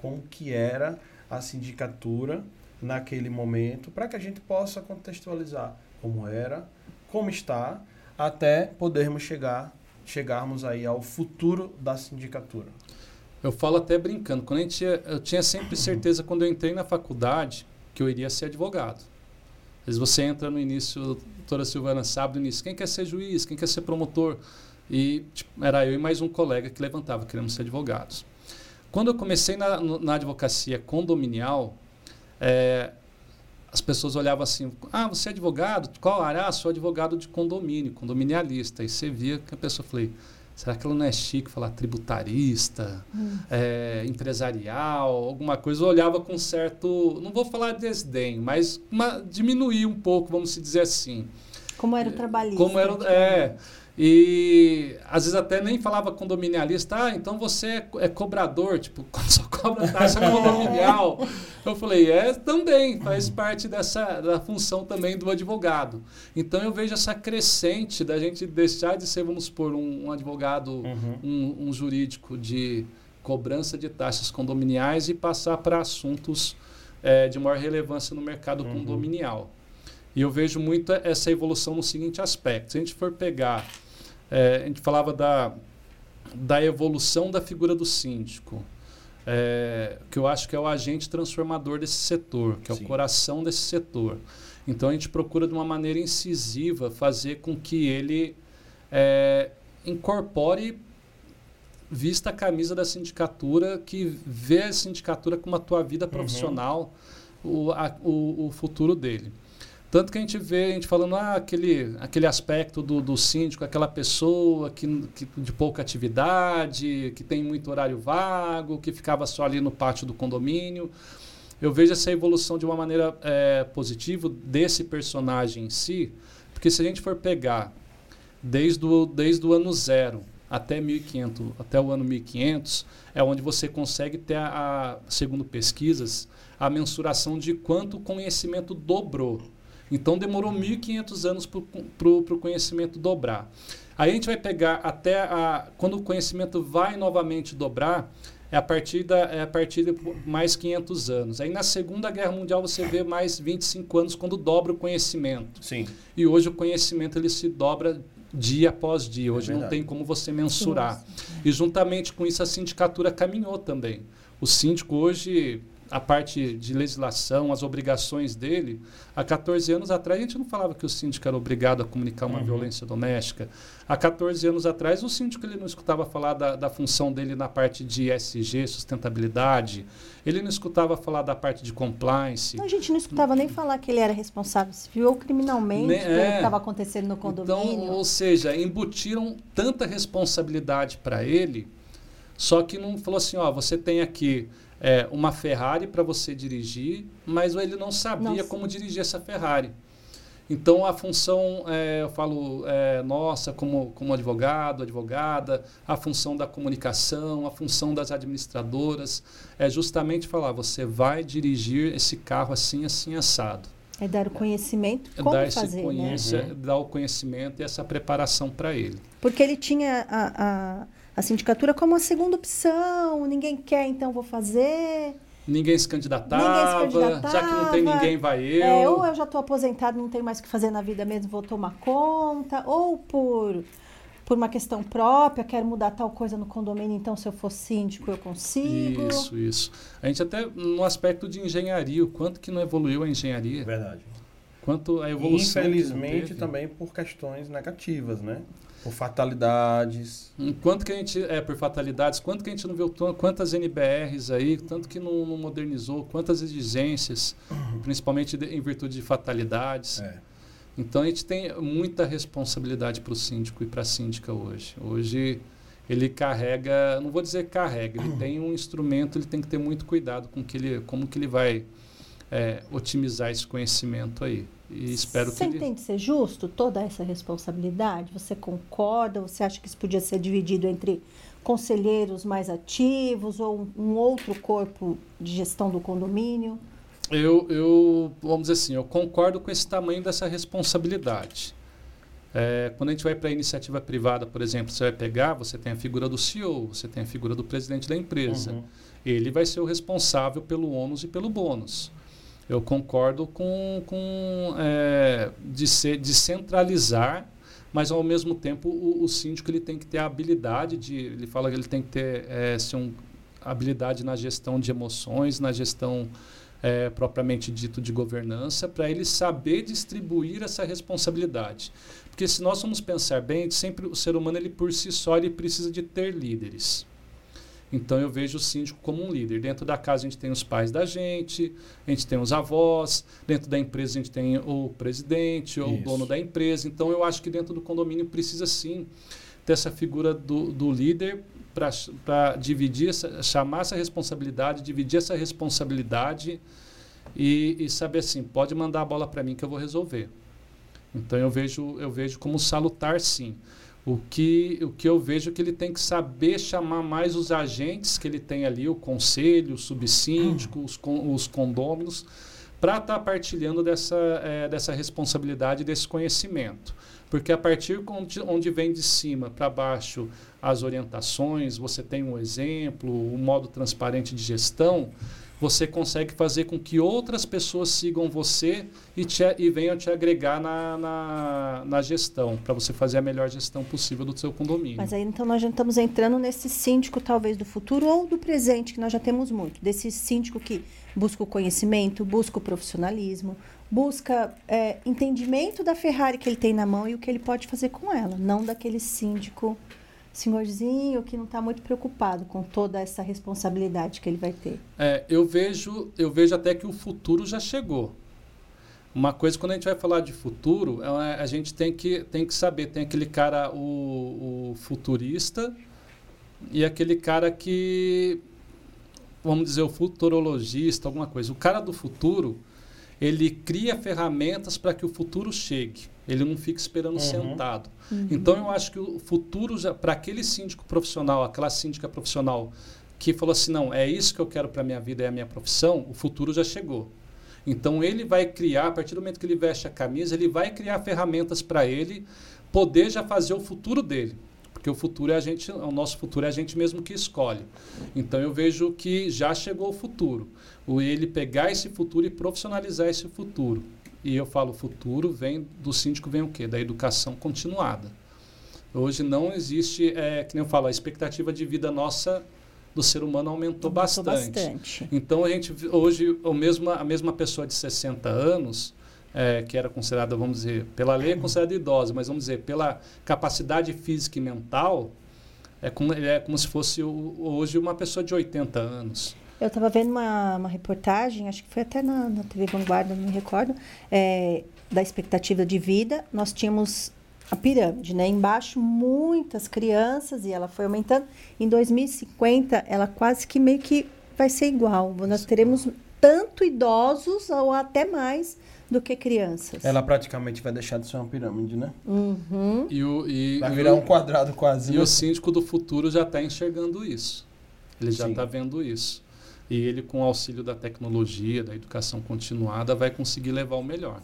Como que era a sindicatura naquele momento, para que a gente possa contextualizar como era, como está, até podermos chegar, chegarmos aí ao futuro da sindicatura. Eu falo até brincando, quando a gente, eu tinha sempre certeza quando eu entrei na faculdade que eu iria ser advogado. Às vezes você entra no início, doutora Silvana no início, quem quer ser juiz, quem quer ser promotor? E tipo, era eu e mais um colega que levantava, queremos ser advogados. Quando eu comecei na, na advocacia condominial, é, as pessoas olhavam assim: ah, você é advogado? Qual área? Ah, sou advogado de condomínio, condominialista. E você via que a pessoa falei: será que ela não é chique falar tributarista, hum. é, empresarial, alguma coisa? Eu olhava com certo, não vou falar desdém, mas uma, diminuir um pouco, vamos dizer assim. Como era o trabalhista. Como era, é. E às vezes até nem falava condominialista, ah, então você é, é cobrador, tipo, só cobra taxa condominial. Eu falei, é também, faz parte dessa da função também do advogado. Então eu vejo essa crescente da gente deixar de ser, vamos supor, um, um advogado, uhum. um, um jurídico de cobrança de taxas condominiais e passar para assuntos é, de maior relevância no mercado uhum. condominial. E eu vejo muito essa evolução no seguinte aspecto. Se a gente for pegar é, a gente falava da, da evolução da figura do síndico, é, que eu acho que é o agente transformador desse setor, que é Sim. o coração desse setor. Então a gente procura de uma maneira incisiva fazer com que ele é, incorpore vista a camisa da sindicatura, que vê a sindicatura como a tua vida uhum. profissional, uhum. o, a, o, o futuro dele. Tanto que a gente vê, a gente falando, ah, aquele, aquele aspecto do, do síndico, aquela pessoa que, que, de pouca atividade, que tem muito horário vago, que ficava só ali no pátio do condomínio. Eu vejo essa evolução de uma maneira é, positiva desse personagem em si, porque se a gente for pegar desde o, desde o ano zero até 1500, até o ano 1500, é onde você consegue ter, a, a segundo pesquisas, a mensuração de quanto o conhecimento dobrou. Então demorou 1.500 anos para o conhecimento dobrar. Aí a gente vai pegar até a, quando o conhecimento vai novamente dobrar, é a partir da é a partir de mais 500 anos. Aí na Segunda Guerra Mundial você vê mais 25 anos quando dobra o conhecimento. Sim. E hoje o conhecimento ele se dobra dia após dia. Hoje é não tem como você mensurar. Nossa. E juntamente com isso a sindicatura caminhou também. O síndico hoje a parte de legislação, as obrigações dele. Há 14 anos atrás, a gente não falava que o síndico era obrigado a comunicar uma uhum. violência doméstica. Há 14 anos atrás, o síndico ele não escutava falar da, da função dele na parte de SG, sustentabilidade. Ele não escutava falar da parte de compliance. Não, a gente não escutava nem falar que ele era responsável civil ou criminalmente né, pelo é. que estava acontecendo no então, condomínio. Então, ou seja, embutiram tanta responsabilidade para ele, só que não falou assim, ó, você tem aqui é, uma Ferrari para você dirigir, mas ele não sabia Nossa. como dirigir essa Ferrari. Então, a função, é, eu falo, é, nossa, como, como advogado, advogada, a função da comunicação, a função das administradoras, é justamente falar: você vai dirigir esse carro assim, assim, assado. É dar o conhecimento, é como dar fazer, conhece, né? Dar o conhecimento e essa preparação para ele. Porque ele tinha a, a, a sindicatura como a segunda opção, ninguém quer, então vou fazer. Ninguém se, candidatava, ninguém se candidatava, já que não tem ninguém, vai eu. É, ou eu já estou aposentado, não tenho mais o que fazer na vida mesmo, vou tomar conta. Ou por, por uma questão própria, quero mudar tal coisa no condomínio, então se eu for síndico eu consigo. Isso, isso. A gente até, no aspecto de engenharia, o quanto que não evoluiu a engenharia. Verdade. Quanto a evolução. Infelizmente também por questões negativas, né? Por fatalidades. Quanto que a gente, é, por fatalidades, quanto que a gente não viu quantas NBRs aí, tanto que não, não modernizou, quantas exigências, uhum. principalmente de, em virtude de fatalidades. É. Então a gente tem muita responsabilidade para o síndico e para a síndica hoje. Hoje ele carrega, não vou dizer carrega, ele tem um instrumento, ele tem que ter muito cuidado com que ele, como que ele vai é, otimizar esse conhecimento aí. E espero você que. Você entende ser justo toda essa responsabilidade? Você concorda? Você acha que isso podia ser dividido entre conselheiros mais ativos ou um, um outro corpo de gestão do condomínio? Eu, eu, vamos dizer assim, eu concordo com esse tamanho dessa responsabilidade. É, quando a gente vai para a iniciativa privada, por exemplo, você vai pegar, você tem a figura do CEO, você tem a figura do presidente da empresa. Uhum. Ele vai ser o responsável pelo ônus e pelo bônus eu concordo com, com é, de, ser, centralizar, mas ao mesmo tempo o, o, síndico ele tem que ter a habilidade de, ele fala que ele tem que ter é, ser um, habilidade na gestão de emoções, na gestão é, propriamente dito de governança, para ele saber distribuir essa responsabilidade. Porque se nós vamos pensar bem, sempre o ser humano ele por si só ele precisa de ter líderes. Então eu vejo o síndico como um líder. Dentro da casa a gente tem os pais da gente, a gente tem os avós, dentro da empresa a gente tem o presidente ou o dono da empresa. Então eu acho que dentro do condomínio precisa sim ter essa figura do, do líder para dividir, essa, chamar essa responsabilidade, dividir essa responsabilidade e, e saber assim, pode mandar a bola para mim que eu vou resolver. Então eu vejo, eu vejo como salutar sim. O que, o que eu vejo é que ele tem que saber chamar mais os agentes que ele tem ali, o conselho, o subsíndico, os, con, os condôminos, para estar tá partilhando dessa, é, dessa responsabilidade, desse conhecimento. Porque a partir onde, onde vem de cima para baixo as orientações, você tem um exemplo, um modo transparente de gestão, você consegue fazer com que outras pessoas sigam você e, te, e venham te agregar na, na, na gestão, para você fazer a melhor gestão possível do seu condomínio. Mas aí então nós já estamos entrando nesse síndico talvez do futuro ou do presente, que nós já temos muito. Desse síndico que busca o conhecimento, busca o profissionalismo, busca é, entendimento da Ferrari que ele tem na mão e o que ele pode fazer com ela, não daquele síndico senhorzinho que não está muito preocupado com toda essa responsabilidade que ele vai ter. É, eu vejo, eu vejo até que o futuro já chegou. Uma coisa quando a gente vai falar de futuro, é, a gente tem que, tem que saber, tem aquele cara o, o futurista e aquele cara que vamos dizer o futurologista, alguma coisa. O cara do futuro, ele cria ferramentas para que o futuro chegue. Ele não fica esperando uhum. sentado. Uhum. Então eu acho que o futuro para aquele síndico profissional, aquela síndica profissional que falou assim, não, é isso que eu quero para minha vida, é a minha profissão, o futuro já chegou. Então ele vai criar, a partir do momento que ele veste a camisa, ele vai criar ferramentas para ele poder já fazer o futuro dele. Porque o futuro é a gente, o nosso futuro é a gente mesmo que escolhe. Então eu vejo que já chegou o futuro. O ele pegar esse futuro e profissionalizar esse futuro. E eu falo futuro, vem do síndico vem o quê? Da educação continuada. Hoje não existe, é, que nem eu falo, a expectativa de vida nossa do ser humano aumentou, aumentou bastante. bastante. Então a gente hoje o mesmo, a mesma pessoa de 60 anos, é, que era considerada, vamos dizer, pela lei é considerada idosa, mas vamos dizer, pela capacidade física e mental, é como, é como se fosse hoje uma pessoa de 80 anos. Eu estava vendo uma, uma reportagem, acho que foi até na, na TV Vanguarda, não me recordo, é, da expectativa de vida. Nós tínhamos a pirâmide, né? Embaixo muitas crianças e ela foi aumentando. Em 2050, ela quase que meio que vai ser igual. Nós teremos tanto idosos ou até mais do que crianças. Ela praticamente vai deixar de ser uma pirâmide, né? Uhum. E o, e, vai virar um quadrado quase. E né? o síndico do futuro já está enxergando isso. Ele já está vendo isso. E ele, com o auxílio da tecnologia, da educação continuada, vai conseguir levar o melhor.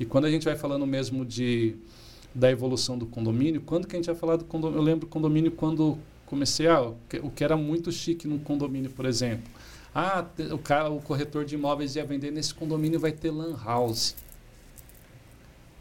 E quando a gente vai falando mesmo de da evolução do condomínio, quando que a gente vai falar do condomínio? Eu lembro do condomínio quando comecei, ah, o que, era muito chique no condomínio, por exemplo. Ah, o, cara, o corretor de imóveis ia vender nesse condomínio vai ter lan house.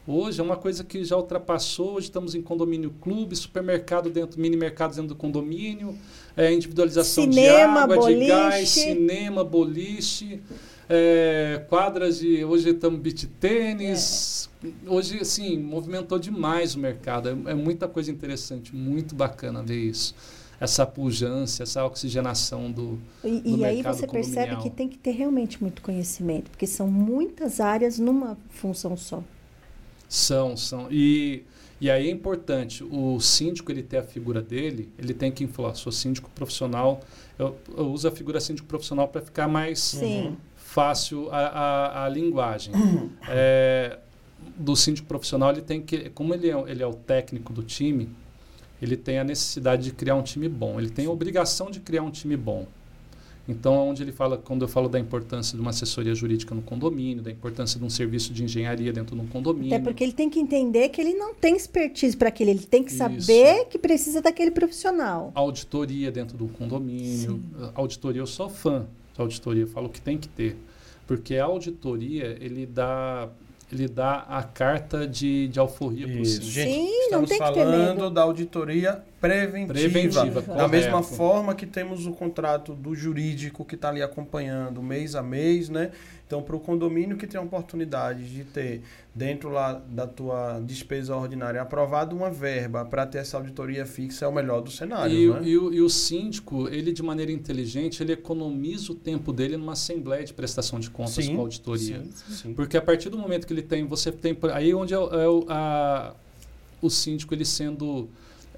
Hoje é uma coisa que já ultrapassou. Hoje estamos em condomínio clube, supermercado dentro, mini mercados dentro do condomínio, é, individualização de Cinema, água, de boliche. gás, cinema, boliche, é, quadras de. Hoje estamos beach tênis. Hoje, assim, movimentou demais o mercado. É, é muita coisa interessante, muito bacana ver isso. Essa pujança, essa oxigenação do. E, no e aí você percebe que tem que ter realmente muito conhecimento, porque são muitas áreas numa função só. São, são. E, e aí é importante, o síndico ele ter a figura dele, ele tem que falar, sou síndico profissional, eu, eu uso a figura síndico profissional para ficar mais Sim. fácil a, a, a linguagem. É, do síndico profissional, ele tem que, como ele é, ele é o técnico do time, ele tem a necessidade de criar um time bom, ele tem a obrigação de criar um time bom. Então, é onde ele fala, quando eu falo da importância de uma assessoria jurídica no condomínio, da importância de um serviço de engenharia dentro de um condomínio. Até porque ele tem que entender que ele não tem expertise para aquele, ele tem que Isso. saber que precisa daquele profissional. auditoria dentro do condomínio. Auditoria, eu sou fã de auditoria, falo que tem que ter. Porque a auditoria, ele dá, ele dá a carta de, de alforria para gente, Sim, não estamos tem que ter falando medo. da auditoria preventiva. Preventiva, da correto. mesma forma que temos o contrato do jurídico que está ali acompanhando mês a mês, né? Então, para o condomínio que tem a oportunidade de ter dentro lá da tua despesa ordinária aprovado uma verba para ter essa auditoria fixa é o melhor do cenário, E, né? o- e o, e o síndico, ele de maneira inteligente, ele economiza o tempo dele numa assembleia de prestação de contas Sim, com auditoria. Sim, sim. Porque a partir do momento que ele tem, você tem aí onde é, o- é o, a- o síndico ele sendo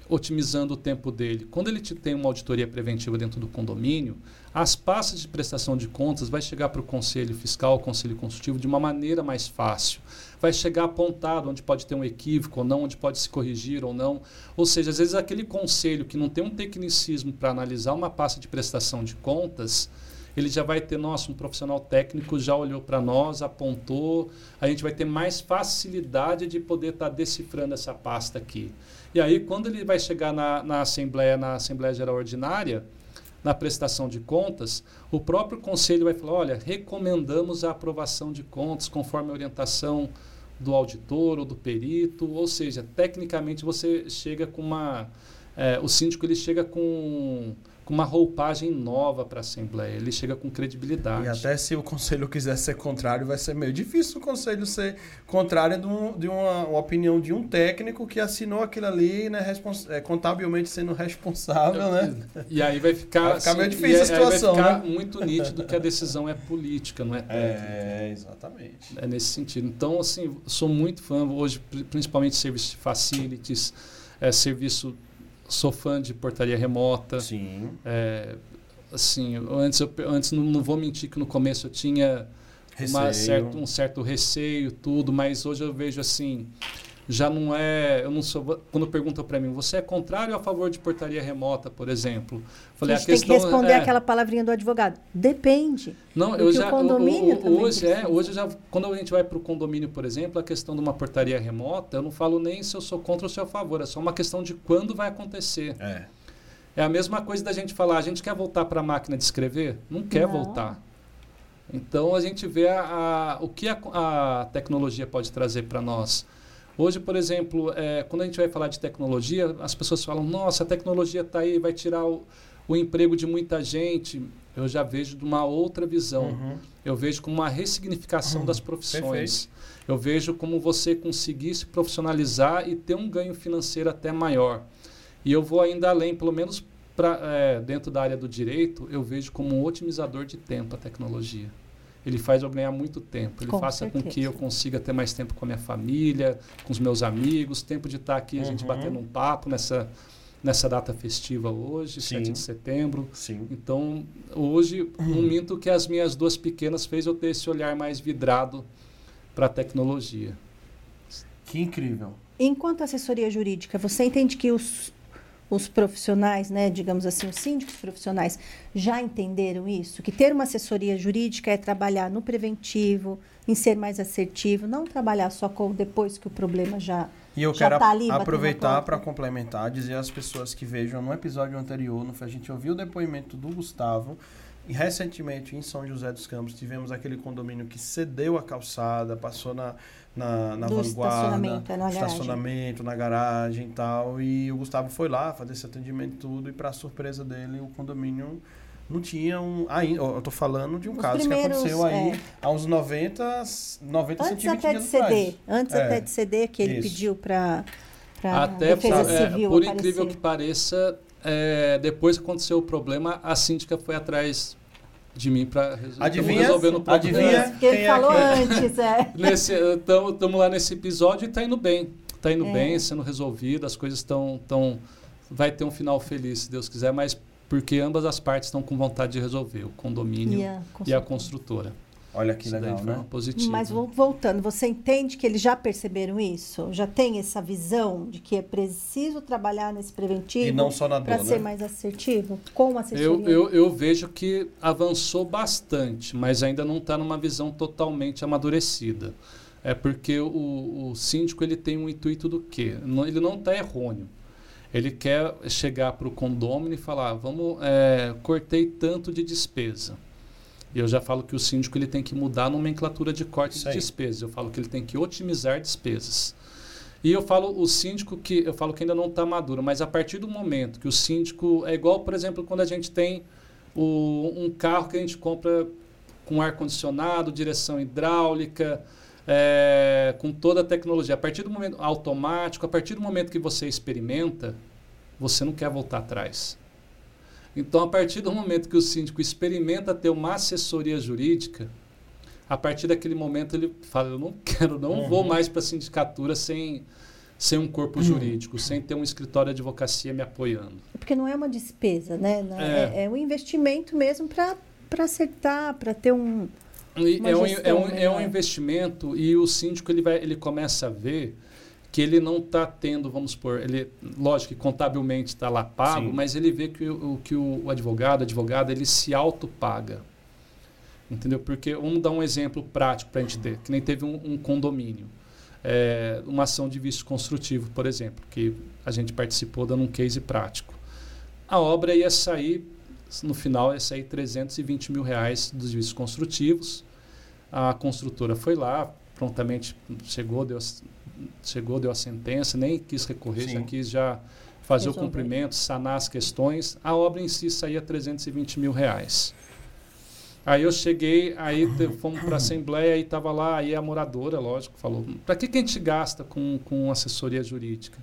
otimizando o tempo dele. Quando ele te tem uma auditoria preventiva dentro do condomínio, as pastas de prestação de contas vai chegar para o conselho fiscal, conselho consultivo de uma maneira mais fácil. Vai chegar apontado onde pode ter um equívoco ou não, onde pode se corrigir ou não. Ou seja, às vezes aquele conselho que não tem um tecnicismo para analisar uma pasta de prestação de contas, ele já vai ter, nossa, um profissional técnico já olhou para nós, apontou, a gente vai ter mais facilidade de poder estar decifrando essa pasta aqui. E aí, quando ele vai chegar na, na Assembleia, na Assembleia Geral Ordinária, na prestação de contas, o próprio conselho vai falar, olha, recomendamos a aprovação de contas conforme a orientação do auditor ou do perito, ou seja, tecnicamente você chega com uma... é, o síndico ele chega com, com uma roupagem nova para a Assembleia, ele chega com credibilidade. E até se o conselho quiser ser contrário, vai ser meio difícil o conselho ser contrário de, um- de uma, uma opinião de um técnico que assinou aquilo ali, né, é, contabilmente sendo responsável, né? E aí vai ficar, Vai ficar meio assim, difícil e a aí vai situação, ficar né? muito nítido que a decisão é política, não é técnica. É, exatamente. É nesse sentido. Então, assim, sou muito fã hoje, pri- principalmente serviço de facilities, é, serviço, sou fã de portaria remota. Sim. É, assim, antes, eu, antes não, não vou mentir que no começo eu tinha uma certo, um certo receio, tudo, mas hoje eu vejo assim, já não é, eu não sou, quando perguntam para mim, você é contrário ou a favor de portaria remota, por exemplo? a gente tem que responder é, aquela palavrinha do advogado. Depende. não, eu o já condomínio o- o- hoje é, hoje já quando a gente vai para o condomínio, por exemplo, a questão de uma portaria remota, eu não falo nem se eu sou contra ou se eu sou a favor, é só uma questão de quando vai acontecer. É. É a mesma coisa da gente falar, a gente quer voltar para a máquina de escrever? Não quer Não. voltar. Então a gente vê a, a- o que a, a tecnologia pode trazer para nós. Hoje, por exemplo, é, quando a gente vai falar de tecnologia, as pessoas falam: nossa, a tecnologia está aí, vai tirar o, o emprego de muita gente. Eu já vejo de uma outra visão. Uhum. Eu vejo como uma ressignificação das profissões. Eu vejo como você conseguir se profissionalizar e ter um ganho financeiro até maior. E eu vou ainda além, pelo menos pra, é, dentro da área do direito, eu vejo como um otimizador de tempo a tecnologia. Ele faz eu ganhar muito tempo. Ele Com faça com certeza. que eu consiga ter mais tempo com a minha família, com os meus amigos, tempo de estar aqui, a gente Uhum. batendo um papo nessa, nessa data festiva hoje, Sim. 7 de setembro. Sim. Então, hoje, não minto que as minhas duas pequenas fez eu ter esse olhar mais vidrado para a tecnologia. Que incrível. Enquanto assessoria jurídica, você entende que os, os profissionais, né, digamos assim, os síndicos profissionais, já entenderam isso? Que ter uma assessoria jurídica é trabalhar no preventivo, em ser mais assertivo, não trabalhar só com depois que o problema já e eu quero tá ali, aproveitar para complementar, dizer às pessoas que vejam no episódio anterior, no, a gente ouviu o depoimento do Gustavo, e recentemente em São José dos Campos tivemos aquele condomínio que cedeu a calçada, passou na, na, na vanguarda, estacionamento, na estacionamento, na garagem e tal. E o Gustavo foi lá fazer esse atendimento tudo e para surpresa dele o condomínio não tinha um. Ainda, eu tô falando de um Os caso que aconteceu aí é. há uns 90, 90 Antes até de ceder. Antes é. até de ceder, que ele Isso. pediu para. Até defesa é, civil por incrível que pareça, é, depois que aconteceu o problema, a síndica foi atrás de mim para resolver no problema. Adivinha? Que ele é falou é antes, é. Estamos lá nesse episódio e está indo bem. Está indo é. bem, sendo resolvido, as coisas estão. Tão, vai ter um final feliz, se Deus quiser, mas porque ambas as partes estão com vontade de resolver, o condomínio e. E a construtora. Olha que isso legal, né? Positivo. Mas voltando, você entende que eles já perceberam isso? Já tem essa visão de que é preciso trabalhar nesse preventivo e não só na para né? ser mais assertivo com a assessoria? Eu, eu, eu vejo que avançou bastante, mas ainda não está numa visão totalmente amadurecida. É porque o, o síndico ele tem um intuito do quê? Ele não está errôneo ele quer chegar para o condômino e falar, vamos, é, cortei tanto de despesa. E eu já falo que o síndico ele tem que mudar a nomenclatura de corte Isso de aí. despesas. Eu falo que ele tem que otimizar despesas. E eu falo o síndico que eu falo que ainda não está maduro, mas a partir do momento que o síndico é igual, por exemplo, quando a gente tem o, um carro que a gente compra com ar condicionado, direção hidráulica, é, com toda a tecnologia. A partir do momento automático, a partir do momento que você experimenta, você não quer voltar atrás. Então, a partir do momento que o síndico experimenta ter uma assessoria jurídica, a partir daquele momento ele fala: Eu não quero, não uhum. vou mais para a sindicatura sem, sem um corpo uhum. jurídico, sem ter um escritório de advocacia me apoiando. Porque não é uma despesa, né? É, é, é um investimento mesmo para acertar, para ter um. é, um, é, um, é um investimento e o síndico ele, vai, ele começa a ver que ele não está tendo, vamos supor, ele, lógico que contabilmente está lá pago, Sim. mas ele vê que o, que o, advogado, a advogada, ele se autopaga. Entendeu? Porque vamos dar um exemplo prático para a gente ter, que nem teve um, um condomínio. É, uma ação de vício construtivo, por exemplo, que a gente participou dando um case prático. A obra ia sair, no final, ia sair 320 mil reais dos vícios construtivos. A construtora foi lá, prontamente chegou, deu chegou, deu a sentença, nem quis recorrer, Sim. já quis já fazer Resolver. o cumprimento, sanar as questões. A obra em si saía 320 mil reais. Aí eu cheguei, aí fomos para a Assembleia, e estava lá, aí a moradora, lógico, falou, para que, que a gente gasta com, com assessoria jurídica?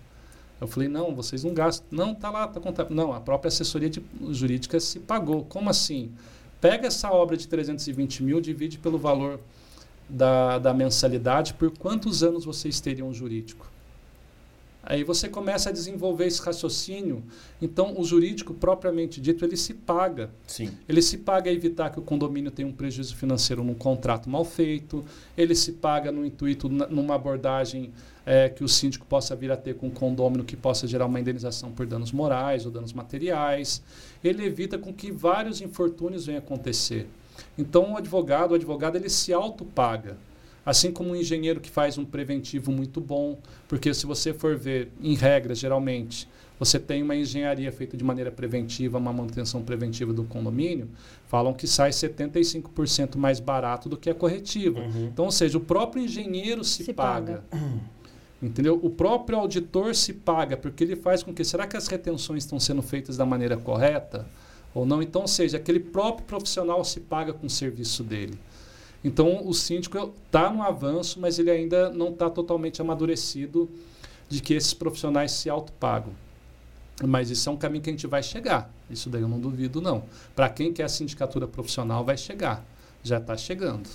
Eu falei, não, vocês não gastam. Não, tá lá, tá contado. Não, a própria assessoria de, jurídica se pagou. Como assim? Pega essa obra de 320 mil, divide pelo valor da, da mensalidade, por quantos anos vocês teriam jurídico? Aí você começa a desenvolver esse raciocínio. Então, o jurídico, propriamente dito, ele se paga. Sim. Ele se paga a evitar que o condomínio tenha um prejuízo financeiro num contrato mal feito. Ele se paga no intuito, numa abordagem é, que o síndico possa vir a ter com o condomínio que possa gerar uma indenização por danos morais ou danos materiais. Ele evita com que vários infortúnios venham a acontecer. Então, o advogado, o advogado ele se autopaga. Assim como um engenheiro que faz um preventivo muito bom, porque se você for ver, em regra, geralmente, você tem uma engenharia feita de maneira preventiva, uma manutenção preventiva do condomínio, falam que sai 75% mais barato do que a corretiva. Uhum. Então, ou seja, o próprio engenheiro se, se paga. paga. Entendeu? O próprio auditor se paga, porque ele faz com que. Será que as retenções estão sendo feitas da maneira correta? Ou não? Então, ou seja, aquele próprio profissional se paga com o serviço dele. Então, o síndico está no avanço, mas ele ainda não está totalmente amadurecido de que esses profissionais se autopagam. Mas isso é um caminho que a gente vai chegar. Isso daí eu não duvido, não. Para quem quer a sindicatura profissional, vai chegar. Já está chegando.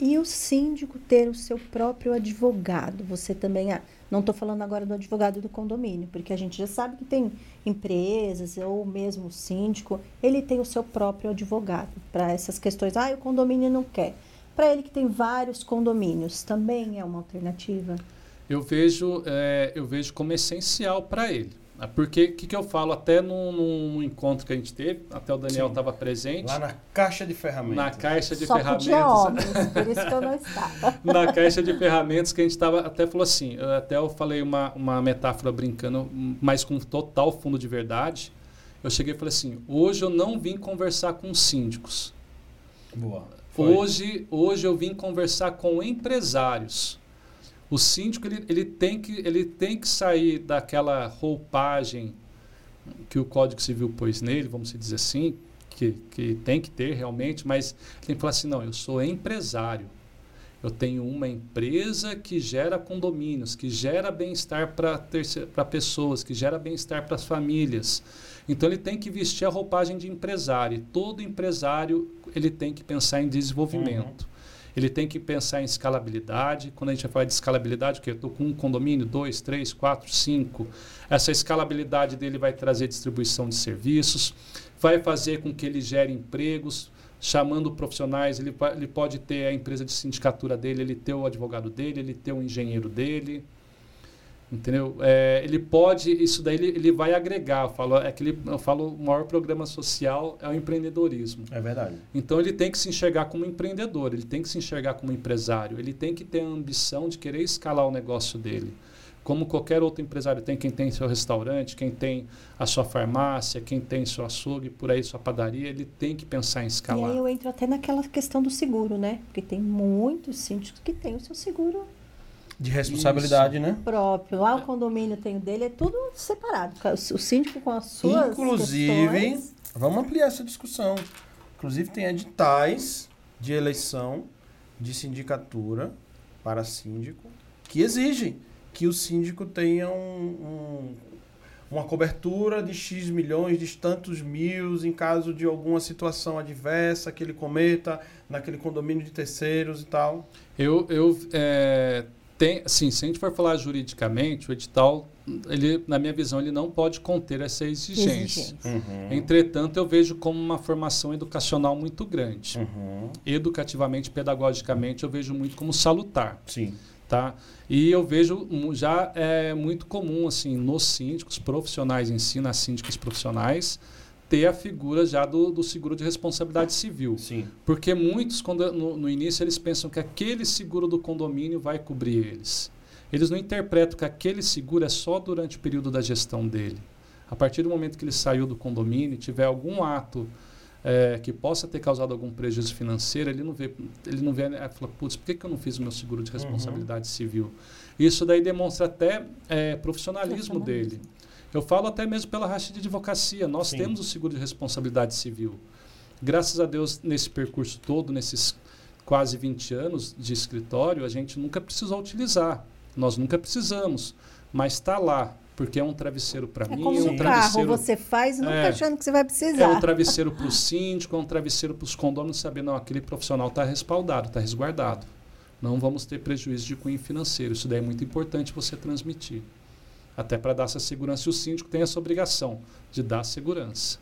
E o síndico ter o seu próprio advogado? Você também. Não estou falando agora do advogado do condomínio, porque a gente já sabe que tem empresas ou mesmo o síndico, ele tem o seu próprio advogado para essas questões. Ah, o condomínio não quer. Para ele que tem vários condomínios, também é uma alternativa? Eu vejo, é, eu vejo como essencial para ele. Ah, porque o que, que eu falo até num, num, encontro que a gente teve, até o Daniel estava presente. Lá na caixa de ferramentas. Na caixa de Só ferramentas. Homens, por isso que eu não estava. na caixa de ferramentas que a gente estava, até falou assim, eu, até eu falei uma, uma metáfora brincando, mas com total fundo de verdade. Eu cheguei e falei assim, hoje eu não vim conversar com síndicos. Boa. Hoje, hoje eu vim conversar com empresários. O síndico ele, ele, tem que, ele tem que sair daquela roupagem que o Código Civil pôs nele, vamos dizer assim, que, que tem que ter realmente, mas tem que falar assim, não, eu sou empresário. Eu tenho uma empresa que gera condomínios, que gera bem-estar para pessoas, que gera bem-estar para as famílias. Então ele tem que vestir a roupagem de empresário. Todo empresário ele tem que pensar em desenvolvimento. Uhum. Ele tem que pensar em escalabilidade. Quando a gente vai falar de escalabilidade, que eu estou com um condomínio, dois, três, quatro, cinco. Essa escalabilidade dele vai trazer distribuição de serviços, vai fazer com que ele gere empregos, chamando profissionais. Ele, ele pode ter a empresa de sindicatura dele, ele ter o advogado dele, ele ter o engenheiro dele. Entendeu? É, ele pode, isso daí ele, ele vai agregar. Eu falo, é que ele, eu falo, o maior programa social é o empreendedorismo. É verdade. Então ele tem que se enxergar como empreendedor, ele tem que se enxergar como empresário, ele tem que ter a ambição de querer escalar o negócio dele. Como qualquer outro empresário tem, quem tem seu restaurante, quem tem a sua farmácia, quem tem seu açougue, por aí sua padaria, ele tem que pensar em escalar. E aí eu entro até naquela questão do seguro, né? Porque tem muitos síndicos que têm o seu seguro de responsabilidade, Isso. né? Próprio. Lá o condomínio tem o dele, é tudo separado. O síndico com as suas Inclusive, questões. vamos ampliar essa discussão. Inclusive tem editais de eleição de sindicatura para síndico que exigem que o síndico tenha um, um, uma cobertura de X milhões, de tantos mil, em caso de alguma situação adversa que ele cometa naquele condomínio de terceiros e tal. Eu, eu é, tem, assim, se a gente for falar juridicamente, o edital, ele, na minha visão, ele não pode conter essa exigência. Uhum. Entretanto, eu vejo como uma formação educacional muito grande. Uhum. Educativamente, pedagogicamente, eu vejo muito como salutar. Sim. Tá? E eu vejo já é muito comum assim nos síndicos profissionais em si, nas síndicas profissionais, ter a figura já do, do seguro de responsabilidade civil. Sim. Porque muitos, quando, no, no, início, eles pensam que aquele seguro do condomínio vai cobrir eles. Eles não interpretam que aquele seguro é só durante o período da gestão dele. A partir do momento que ele saiu do condomínio, tiver algum ato é, que possa ter causado algum prejuízo financeiro, ele não vê, ele não vê, ele fala, putz, por que, que eu não fiz o meu seguro de uhum. responsabilidade uhum. civil? Isso daí demonstra até é, profissionalismo dele. Eu falo até mesmo pela racha de advocacia. Nós Sim. temos o seguro de responsabilidade civil. Graças a Deus, nesse percurso todo, nesses quase 20 anos de escritório, a gente nunca precisou utilizar. Nós nunca precisamos. Mas está lá, porque é um travesseiro para é mim. Como é um carro você faz nunca é, achando que você vai precisar. É um travesseiro para o síndico, é um travesseiro para os condôminos, saber, não, aquele profissional está respaldado, está resguardado. Não vamos ter prejuízo de cunho financeiro. Isso daí é muito importante você transmitir até para dar essa segurança. E o síndico tem essa obrigação de dar segurança.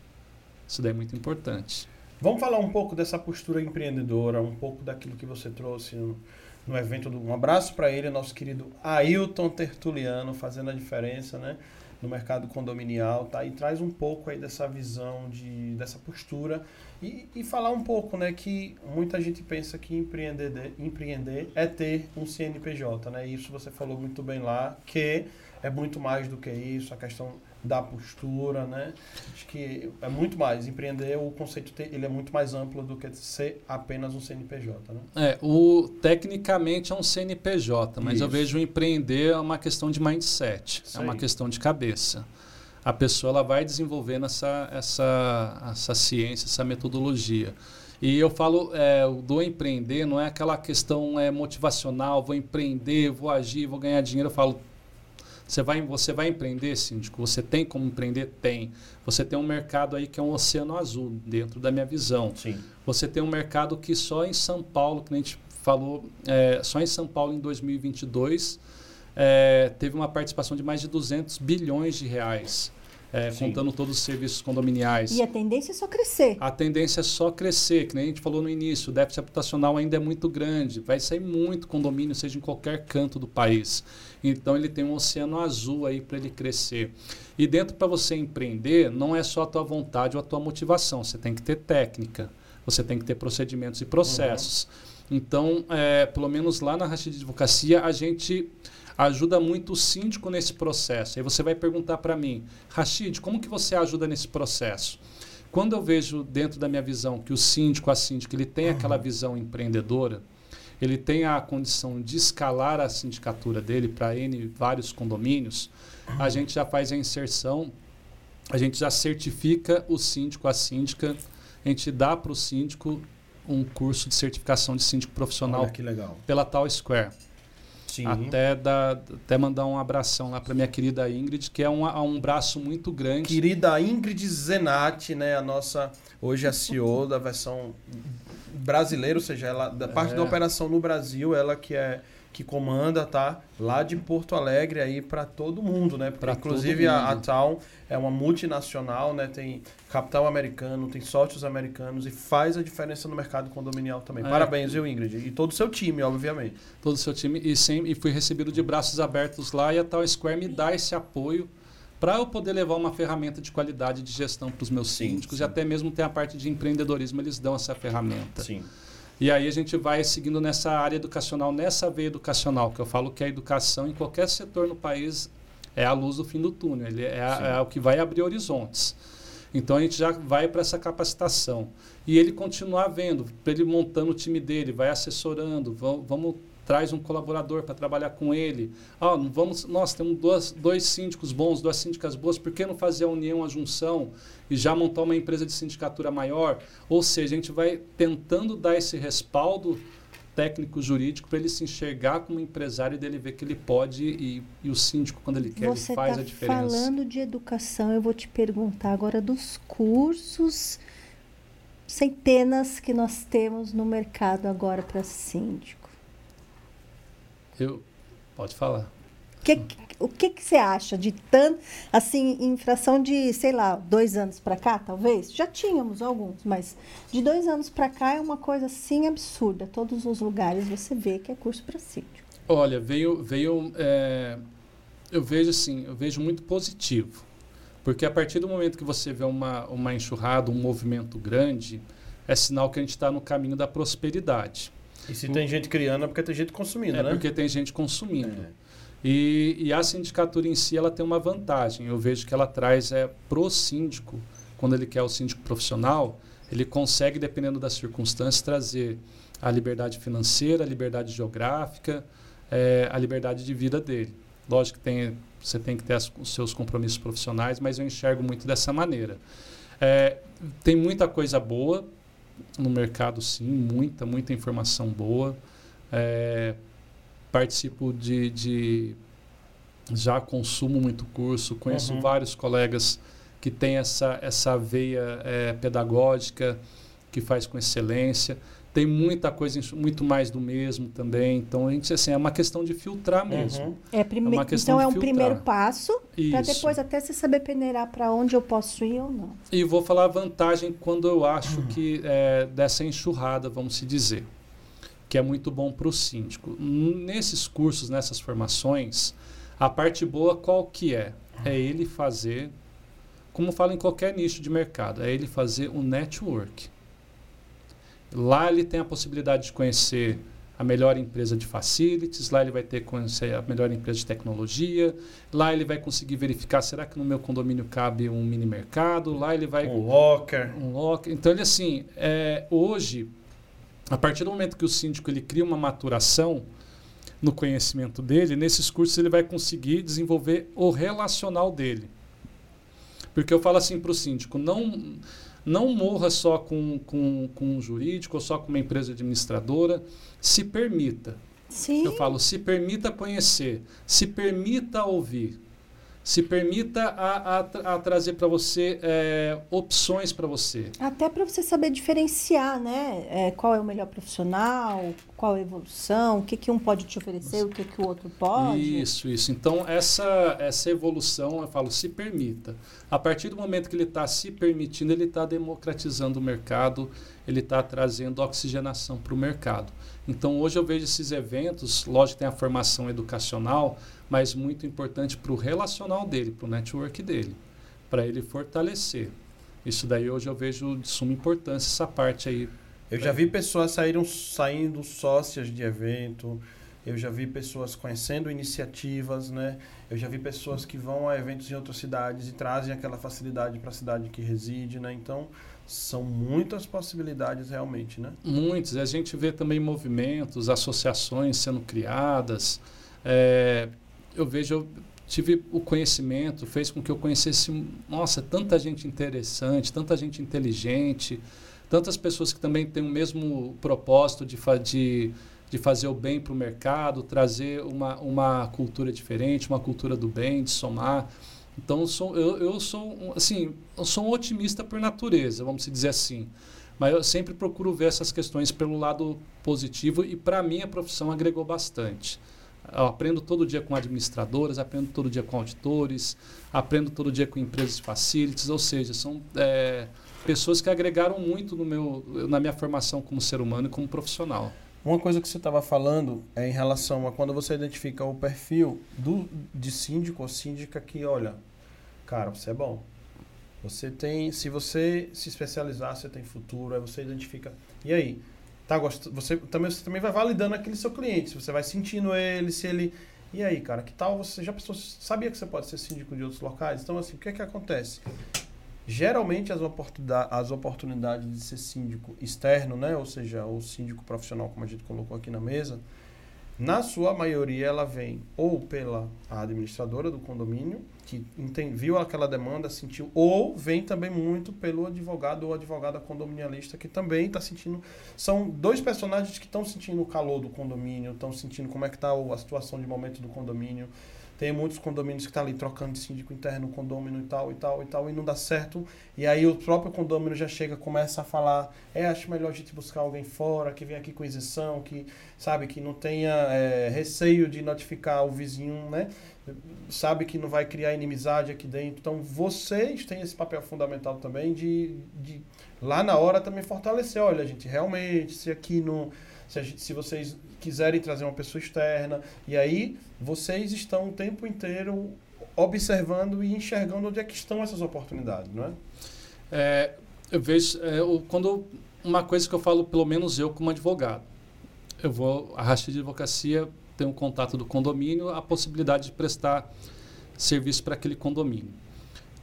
Isso daí é muito importante. Vamos falar um pouco dessa postura empreendedora, um pouco daquilo que você trouxe no, no evento. Do, um abraço para ele, nosso querido Ailton Tertuliano, fazendo a diferença né, no mercado condominial. Tá? E traz um pouco aí dessa visão, de, dessa postura. E, e falar um pouco né, que muita gente pensa que empreender, empreender é ter um CNPJ. Né? Isso você falou muito bem lá, que é muito mais do que isso, a questão da postura, né? Acho que é muito mais. Empreender, o conceito ele é muito mais amplo do que ser apenas um CNPJ, né? É, o, tecnicamente é um CNPJ, mas isso. eu vejo empreender é uma questão de mindset, é uma questão de cabeça. A pessoa ela vai desenvolvendo essa, essa, essa ciência, essa metodologia. E eu falo é, do empreender, não é aquela questão é, motivacional, vou empreender, vou agir, vou ganhar dinheiro. Eu falo, você vai, você vai empreender, síndico? Você tem como empreender? Tem. Você tem um mercado aí que é um oceano azul, dentro da minha visão. Sim. Você tem um mercado que só em São Paulo, que a gente falou, é, só em São Paulo em 2022 é, teve uma participação de mais de 200 bilhões de reais é, contando todos os serviços condominiais. E a tendência é só crescer. A tendência é só crescer, que nem a gente falou no início, o déficit habitacional ainda é muito grande, vai sair muito condomínio, seja em qualquer canto do país. Então ele tem um oceano azul aí para ele crescer. E dentro para você empreender, não é só a tua vontade ou a tua motivação, você tem que ter técnica, você tem que ter procedimentos e processos. Uhum. Então, é, pelo menos lá na Rachid de Advocacia, a gente ajuda muito o síndico nesse processo. Aí você vai perguntar para mim, Rachid, como que você ajuda nesse processo? Quando eu vejo dentro da minha visão que o síndico, a síndica, ele tem aquela uhum. visão empreendedora, ele tem a condição de escalar a sindicatura dele para N vários condomínios, a gente já faz a inserção, a gente já certifica o síndico, a síndica, a gente dá para o síndico um curso de certificação de síndico profissional pela Tal Square. Sim. Até, da, até mandar um abração lá para minha querida Ingrid, que é um, um braço muito grande. Querida Ingrid Zenati, né? A nossa, hoje a CEO da versão brasileira, ou seja, ela, da parte é. da operação no Brasil, ela que é que comanda, tá? Lá de Porto Alegre aí para todo mundo, né? Porque, inclusive a, a Town é uma multinacional, né? Tem capital americano, tem sócios americanos e faz a diferença no mercado condominial também. É. Parabéns, viu, Ingrid? E todo o seu time, obviamente. Todo o seu time e sempre e fui recebido de braços abertos lá e a Town Square me dá esse apoio para eu poder levar uma ferramenta de qualidade de gestão para os meus sim, síndicos sim. e até mesmo tem a parte de empreendedorismo, eles dão essa ferramenta. Sim. E aí a gente vai seguindo nessa área educacional, nessa veia educacional, que eu falo que a educação em qualquer setor no país é a luz do fim do túnel, ele é, é o que vai abrir horizontes. Então a gente já vai para essa capacitação. E ele continuar vendo, ele montando o time dele, vai assessorando, vamos traz um colaborador para trabalhar com ele. Ah, vamos, nós temos dois, dois síndicos bons, duas síndicas boas, por que não fazer a união, a junção e já montar uma empresa de sindicatura maior? Ou seja, a gente vai tentando dar esse respaldo técnico jurídico para ele se enxergar como empresário e dele ver que ele pode e, e o síndico quando ele quer Você ele faz tá a diferença. Falando de educação, eu vou te perguntar agora dos cursos centenas que nós temos no mercado agora para síndico. Eu, pode falar. Que, o que, que você acha de tanto, assim, em fração de, sei lá, dois anos para cá, talvez? Já tínhamos alguns, mas de dois anos para cá é uma coisa assim absurda. Todos os lugares você vê que é curso para sítio. Olha, veio, veio, é, eu vejo assim, eu vejo muito positivo, porque a partir do momento que você vê uma, uma enxurrada, um movimento grande, é sinal que a gente está no caminho da prosperidade. E se tem gente criando é porque tem gente consumindo, é né? É porque tem gente consumindo. É. E, e, a sindicatura em si ela tem uma vantagem. Eu vejo que ela traz é pro síndico, quando ele quer o síndico profissional, ele consegue, dependendo das circunstâncias, trazer a liberdade financeira, a liberdade geográfica, é, a liberdade de vida dele. Lógico que tem, você tem que ter as, os seus compromissos profissionais, mas eu enxergo muito dessa maneira. É, tem muita coisa boa, no mercado, sim, muita, muita informação boa. É, participo de, de, Já consumo muito curso, conheço uhum. vários colegas que têm essa, essa veia é, pedagógica, que faz com excelência. Tem muita coisa, muito mais do mesmo também. Então, a gente, assim, é uma questão de filtrar mesmo. Uhum. É prime... é então, é um primeiro passo para depois até você saber peneirar para onde eu posso ir ou não. E vou falar a vantagem quando eu acho uhum. que é, dessa enxurrada, vamos se dizer, que é muito bom para o síndico. Nesses cursos, nessas formações, a parte boa qual que é? É ele fazer, como fala em qualquer nicho de mercado, é ele fazer um network. Lá ele tem a possibilidade de conhecer a melhor empresa de facilities, lá ele vai ter conhecer a melhor empresa de tecnologia, lá ele vai conseguir verificar será que no meu condomínio cabe um mini mercado, lá ele vai um locker, um locker. Então ele assim, é, hoje, a partir do momento que o síndico ele cria uma maturação no conhecimento dele, nesses cursos ele vai conseguir desenvolver o relacional dele. Porque eu falo assim para o síndico, não não morra só com, com, com um jurídico ou só com uma empresa administradora. Se permita. Sim. Eu falo, se permita conhecer, se permita ouvir, se permita a, a, a trazer para você é, opções para você. Até para você saber diferenciar, né? É, qual é o melhor profissional, qual a evolução, o que, que um pode te oferecer, o que, que o outro pode. Isso, isso. Então, essa, essa evolução, eu falo, se permita. A partir do momento que ele está se permitindo, ele está democratizando o mercado, ele está trazendo oxigenação para o mercado. Então, hoje eu vejo esses eventos, lógico que tem a formação educacional, mas muito importante para o relacional dele, para o network dele, para ele fortalecer. Isso daí hoje eu vejo de suma importância essa parte aí. Eu já vi pessoas saíram, saindo sócias de evento, eu já vi pessoas conhecendo iniciativas, né? Eu já vi pessoas que vão a eventos em outras cidades e trazem aquela facilidade para a cidade que reside, né? Então, são muitas possibilidades realmente, né? Muitas. A gente vê também movimentos, associações sendo criadas. É, eu vejo, tive o conhecimento, fez com que eu conhecesse, nossa, tanta gente interessante, tanta gente inteligente, tantas pessoas que também têm o mesmo propósito de, de, de fazer o bem para o mercado, trazer uma, uma cultura diferente, uma cultura do bem, de somar. Então, eu sou, eu, eu sou, assim, eu sou um otimista por natureza, vamos dizer assim. Mas eu sempre procuro ver essas questões pelo lado positivo e, para mim, a profissão agregou bastante. Eu aprendo todo dia com administradoras, aprendo todo dia com auditores, aprendo todo dia com empresas de facilities, ou seja, são é, pessoas que agregaram muito no meu, na minha formação como ser humano e como profissional. Uma coisa que você estava falando é em relação a quando você identifica o perfil do, de síndico ou síndica que, olha, cara, você é bom. Você tem, se você se especializar, você tem futuro, aí você identifica. E aí, tá gost... você também você também vai validando aquele seu cliente, se você vai sentindo ele, se ele e aí, cara, que tal você já pensou, sabia que você pode ser síndico de outros locais? Então assim, o que é que acontece? Geralmente as, oportunidade, as oportunidades de ser síndico externo, né, ou seja, o síndico profissional, como a gente colocou aqui na mesa, na sua maioria ela vem ou pela administradora do condomínio, que viu aquela demanda, sentiu, ou vem também muito pelo advogado ou advogada condominialista que também está sentindo. São dois personagens que estão sentindo o calor do condomínio, estão sentindo como é que está a situação de momento do condomínio. Tem muitos condomínios que estão tá ali trocando de síndico interno, condomínio e tal, e tal, e tal, e não dá certo. E aí o próprio condomínio já chega, começa a falar, é, acho melhor a gente buscar alguém fora, que vem aqui com isenção, que, sabe, que não tenha é, receio de notificar o vizinho, né? sabe que não vai criar inimizade aqui dentro. Então, vocês têm esse papel fundamental também de, de lá na hora também fortalecer. Olha, gente, realmente, se aqui não. Se, gente, se vocês quiserem trazer uma pessoa externa, e aí vocês estão o tempo inteiro observando e enxergando onde é que estão essas oportunidades, não é? é eu vejo, é, quando uma coisa que eu falo, pelo menos eu como advogado, eu vou, a racha de advocacia tem um contato do condomínio, a possibilidade de prestar serviço para aquele condomínio.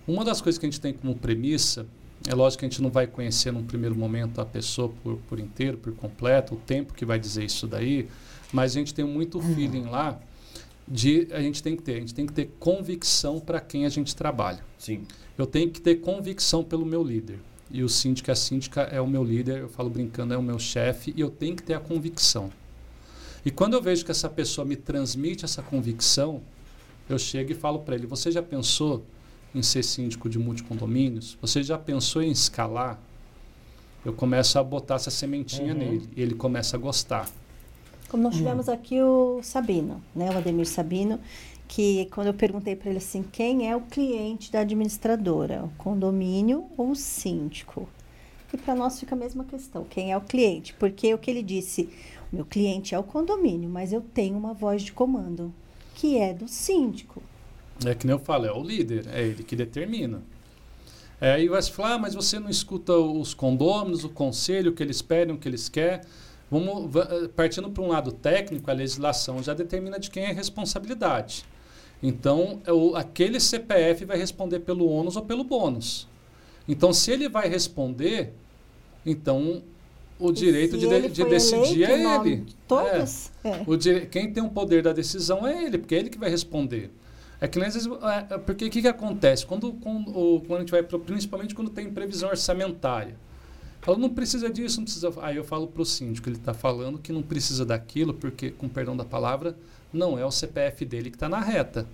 Uma das coisas que a gente tem como premissa, é lógico que a gente não vai conhecer num primeiro momento a pessoa por, por inteiro, por completo, o tempo que vai dizer isso daí, mas a gente tem muito feeling lá de a gente tem que ter, a gente tem que ter convicção para quem a gente trabalha. Sim. Eu tenho que ter convicção pelo meu líder. E o síndico, a síndica é o meu líder, eu falo brincando, é o meu chefe, e eu tenho que ter a convicção. E quando eu vejo que essa pessoa me transmite essa convicção, eu chego e falo para ele: Você já pensou em ser síndico de multicondomínios? Você já pensou em escalar? Eu começo a botar essa sementinha uhum. nele e ele começa a gostar. Como nós tivemos uhum. aqui o Sabino, né, o Ademir Sabino, que quando eu perguntei para ele assim, quem é o cliente da administradora, o condomínio ou o síndico? E para nós fica a mesma questão, quem é o cliente? Porque o que ele disse, meu cliente é o condomínio, mas eu tenho uma voz de comando, que é do síndico. É que nem eu falo, é o líder, é ele que determina. É, aí vai se falar, ah, mas você não escuta os condôminos, o conselho, o que eles pedem, o que eles querem. Vamos, eh, partindo para um lado técnico, a legislação já determina de quem é a responsabilidade. Então, é aquele CPF vai responder pelo ônus ou pelo bônus. Então, se ele vai responder, então o direito de, de, de decidir é ele. Todos? É. É. O. Quem tem o poder da decisão é ele, porque é ele que vai responder. É que às vezes. É, é porque o que, que acontece? Quando, quando, quando a gente vai. Principalmente quando tem previsão orçamentária. Fala, não precisa disso, não precisa. Aí eu falo para o síndico, ele está falando que não precisa daquilo, porque, com perdão da palavra, não é o CPF dele que está na reta.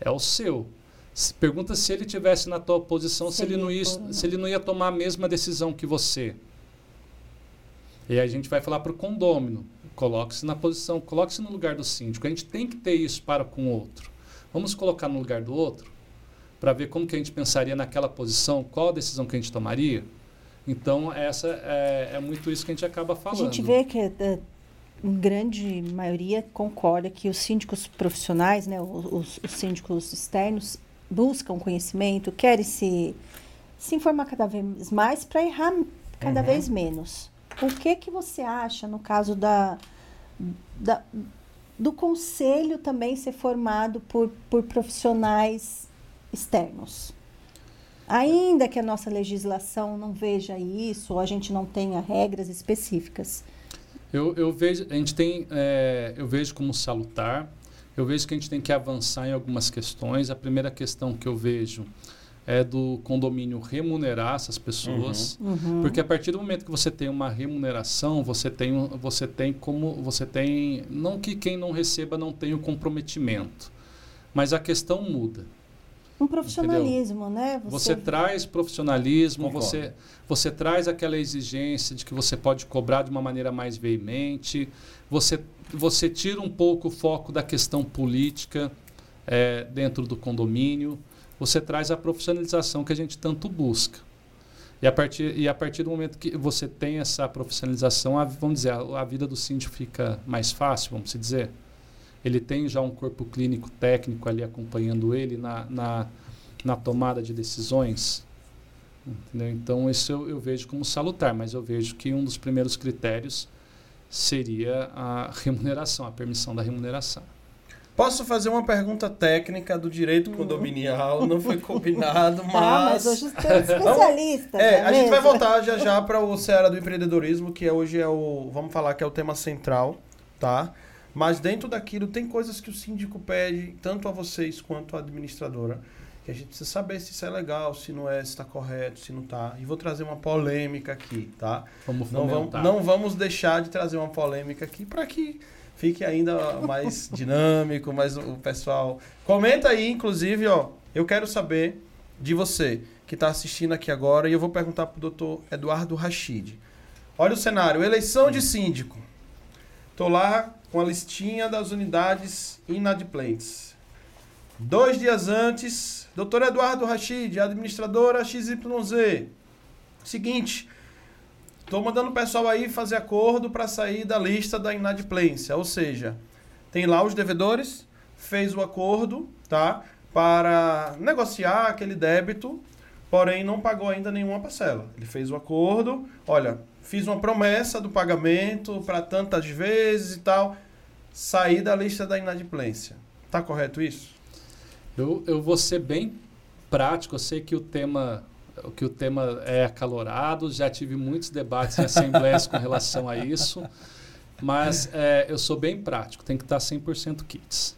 É o seu. Se, pergunta se ele tivesse na tua posição, se ele, não ia, se ele não ia tomar a mesma decisão que você. E a gente vai falar para o condômino. coloque-se na posição, coloque-se no lugar do síndico. A gente tem que ter isso para com o outro. Vamos colocar no lugar do outro para ver como que a gente pensaria naquela posição, qual a decisão que a gente tomaria. Então, essa é, é muito isso que a gente acaba falando. A gente vê que a é, grande maioria concorda que os síndicos profissionais, né, os, os síndicos externos, buscam conhecimento, querem se, se informar cada vez mais para errar cada uhum. vez menos. O que que você acha no caso da, da do conselho também ser formado por, por profissionais externos? Ainda que a nossa legislação não veja isso, ou a gente não tenha regras específicas. Eu, eu vejo, a gente tem, é, eu vejo como salutar. Eu vejo que a gente tem que avançar em algumas questões. A primeira questão que eu vejo é do condomínio remunerar essas pessoas, uhum. Uhum. porque a partir do momento que você tem uma remuneração, você tem, você tem como você tem não que quem não receba não tenha o comprometimento, mas a questão muda. Um profissionalismo, Entendeu? né? Você... você, traz profissionalismo, você, você traz aquela exigência de que você pode cobrar de uma maneira mais veemente, você, você tira um pouco o foco da questão política é, dentro do condomínio, você traz a profissionalização que a gente tanto busca. E a partir, e a partir do momento que você tem essa profissionalização, a, vamos dizer, a, a vida do síndico fica mais fácil, vamos dizer ele tem já um corpo clínico técnico ali acompanhando ele na, na, na tomada de decisões. Entendeu? Então, isso eu, eu, vejo como salutar, mas eu vejo que um dos primeiros critérios seria a remuneração, a permissão da remuneração. Posso fazer uma pergunta técnica do direito condominial? Não foi combinado, mas. Ah, mas hoje tem especialista. é, é a gente vai voltar já já para o Ceará do empreendedorismo, que é, hoje é o. Vamos falar que é o tema central, tá? Mas dentro daquilo tem coisas que o síndico pede, tanto a vocês quanto à administradora, que a gente precisa saber se isso é legal, se não é, se está correto, se não está. E vou trazer uma polêmica aqui, tá? Vamos não, vamos, não vamos deixar de trazer uma polêmica aqui para que fique ainda mais dinâmico, mas o pessoal. Comenta aí, inclusive, ó. Eu quero saber de você que está assistindo aqui agora e eu vou perguntar para o doutor Eduardo Rachid. Olha o cenário: eleição de síndico. Estou lá com a listinha das unidades inadimplentes. Dois dias antes, doutor Eduardo Rachid, administradora XYZ. Seguinte, estou mandando o pessoal aí fazer acordo para sair da lista da inadimplência. Ou seja, tem lá os devedores, fez o acordo, tá? Para negociar aquele débito, porém não pagou ainda nenhuma parcela. Ele fez o acordo, olha, fiz uma promessa do pagamento para tantas vezes e tal, sair da lista da inadimplência. Tá correto isso? Eu, eu vou ser bem prático, eu sei que o tema que o tema é acalorado, já tive muitos debates em assembleias com relação a isso, mas é, eu sou bem prático, tem que estar 100% kits.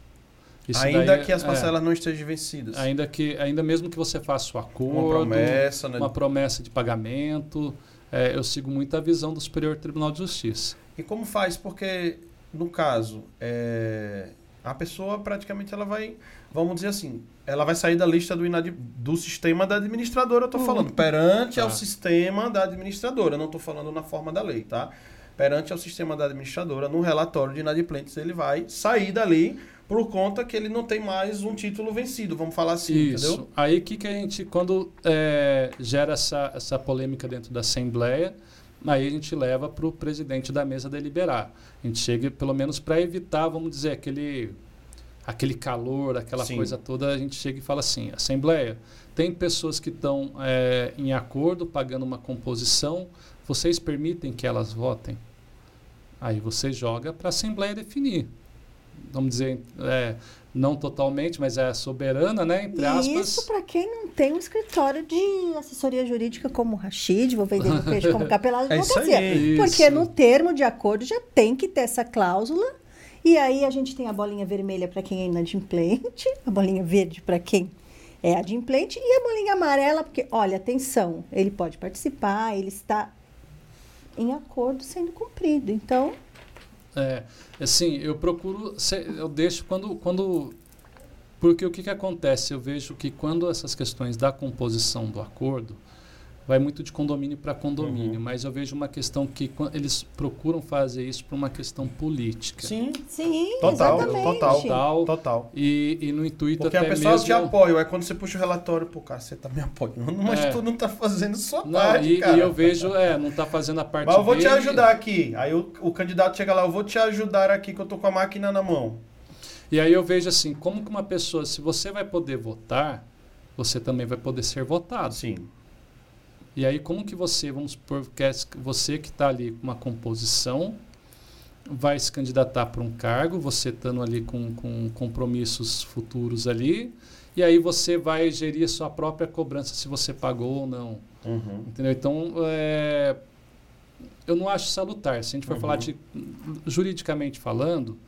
Isso ainda daí, que as é. parcelas é, não estejam vencidas. Ainda que, ainda mesmo que você faça o acordo, uma promessa, né? uma promessa de pagamento, é, eu sigo muito a visão do Superior Tribunal de Justiça. E como faz? Porque, no caso, é, a pessoa praticamente ela vai, vamos dizer assim, ela vai sair da lista do, inad... do sistema da administradora, eu estou uhum. falando, perante tá. ao sistema da administradora, não estou falando na forma da lei, tá? Perante ao sistema da administradora, no relatório de inadimplentes, ele vai sair dali por conta que ele não tem mais um título vencido, vamos falar assim, Isso. entendeu? Aí que, que a gente, quando é, gera essa, essa polêmica dentro da Assembleia, aí a gente leva para o presidente da mesa deliberar. A gente chega, pelo menos para evitar, vamos dizer, aquele, aquele calor, aquela Sim. coisa toda, a gente chega e fala assim, Assembleia, tem pessoas que estão é, em acordo, pagando uma composição, vocês permitem que elas votem? Aí você joga para a Assembleia definir vamos dizer, é, não totalmente, mas é soberana, né? Entre aspas. Isso para quem não tem um escritório de assessoria jurídica como o Rashid, vou vender peixe como capelado de é advocacia. Porque no termo de acordo já tem que ter essa cláusula. E aí a gente tem a bolinha vermelha para quem é inadimplente, a bolinha verde para quem é adimplente e a bolinha amarela, porque, olha, atenção, ele pode participar, ele está em acordo sendo cumprido. Então, é, assim, eu procuro, eu deixo quando, quando porque o que, que acontece? Eu vejo que quando essas questões da composição do acordo, vai muito de condomínio para condomínio, uhum. mas eu vejo uma questão que eles procuram fazer isso por uma questão política. Sim, sim, total, exatamente. total, total. E, e no intuito Porque até a pessoa mesmo... te apoia, é quando você puxa o relatório, pô, cara, você tá me apoiando, mas é. tu não tá fazendo sua não, parte, e, cara. E eu vejo, é, não tá fazendo a parte Mas eu vou dele. te ajudar aqui. Aí o, o candidato chega lá, eu vou te ajudar aqui que eu tô com a máquina na mão. E aí eu vejo assim, como que uma pessoa, se você vai poder votar, você também vai poder ser votado. Sim. E aí, como que você, vamos supor, que você que está ali com uma composição, vai se candidatar para um cargo, você estando ali com, com compromissos futuros ali, e aí você vai gerir a sua própria cobrança se você pagou ou não. Uhum. Entendeu? Então, é, eu não acho salutar. Se a gente for uhum. falar de, juridicamente falando,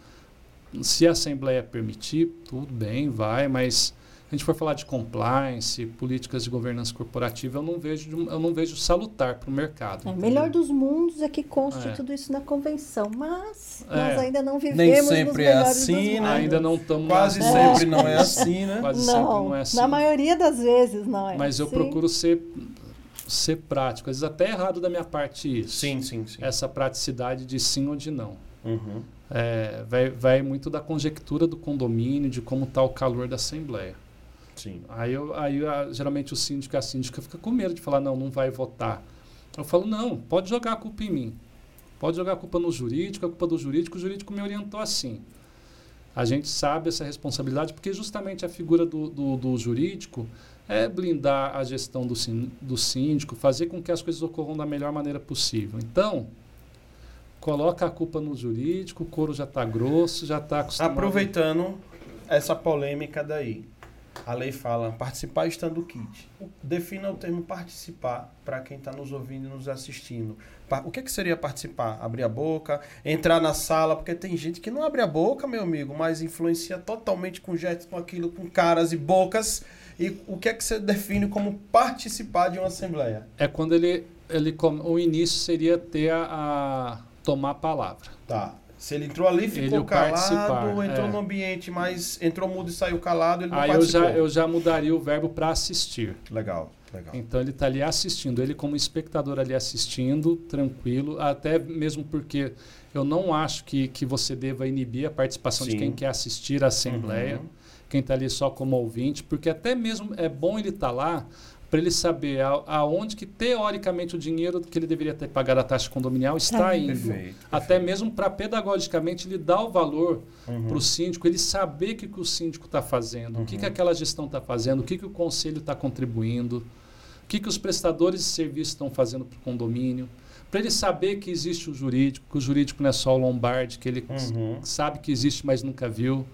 se a Assembleia permitir, tudo bem, vai, mas a gente for falar de compliance, políticas de governança corporativa, eu não vejo, eu não vejo salutar para o mercado. É, melhor dos mundos é que conste é. tudo isso na convenção, mas é. nós ainda não vivemos Nem sempre é assim, né? Ainda não estamos Quase sempre não é assim, né? Quase não, sempre não é assim. Na maioria das vezes não é. Mas eu procuro ser ser prático. Às vezes até errado da minha parte isso. Sim, sim, sim. Essa praticidade de sim ou de não. Uhum. É, vai, vai muito da conjectura do condomínio, de como está o calor da assembleia. Sim. Aí, eu, aí a, geralmente o síndico e a síndica fica com medo de falar, não, não vai votar. Eu falo, não, pode jogar a culpa em mim. Pode jogar a culpa no jurídico, a culpa do jurídico, o jurídico me orientou assim. A gente sabe essa responsabilidade porque justamente a figura do, do, do jurídico é blindar a gestão do, do síndico, fazer com que as coisas ocorram da melhor maneira possível. Então, coloca a culpa no jurídico, o couro já está grosso, já está acostumado. Aproveitando essa polêmica daí. A lei fala participar estando kit. Defina o termo participar para quem está nos ouvindo e nos assistindo. O que, que seria participar? Abrir a boca, entrar na sala, porque tem gente que não abre a boca, meu amigo, mas influencia totalmente com gestos, com aquilo, com caras e bocas. E o que é que você define como participar de uma assembleia? É quando ele, ele o início seria ter a, a tomar a palavra. Tá. Se ele entrou ali, ficou calado, entrou é. no ambiente, mas entrou mudo e saiu calado, ele não Aí participou. eu já, eu já mudaria o verbo para assistir. Legal, legal. Então ele está ali assistindo, ele como espectador ali assistindo, tranquilo, até mesmo porque eu não acho que, que você deva inibir a participação Sim. de quem quer assistir à Assembleia, uhum. quem está ali só como ouvinte, porque até mesmo é bom ele estar tá lá para ele saber a, aonde que teoricamente o dinheiro que ele deveria ter pagado a taxa condominial está tá. indo. Perfeito, Até perfeito. mesmo para pedagogicamente ele dar o valor uhum. para o síndico, ele saber o que, que o síndico está fazendo, uhum. o que, que uhum. aquela gestão está fazendo, o que, que o conselho está contribuindo, o que, que os prestadores de serviço estão fazendo para o condomínio. Para ele saber que existe o jurídico, que o jurídico não é só o Lombardi, que ele uhum. sabe que existe, mas nunca viu.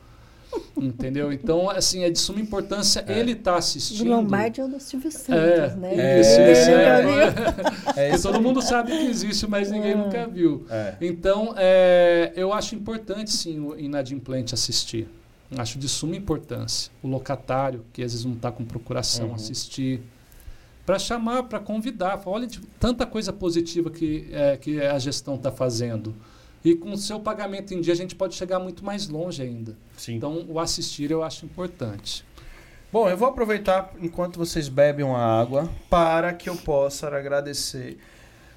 Entendeu? Então, assim, é de suma importância é. ele estar tá assistindo. O Lombardi é o do Silvio Santos, é, né? É, isso, isso é, é, todo mundo sabe que existe, mas ninguém nunca viu. É. Então, é, eu acho importante, sim, o inadimplente assistir. Acho de suma importância. O locatário, que às vezes não está com procuração, uhum. assistir. Para chamar, para convidar. Falar, olha, tanta coisa positiva que, é, que a gestão está fazendo. E com o seu pagamento em dia, a gente pode chegar muito mais longe ainda. Sim. Então, o assistir eu acho importante. Bom, eu vou aproveitar enquanto vocês bebem uma água para que eu possa agradecer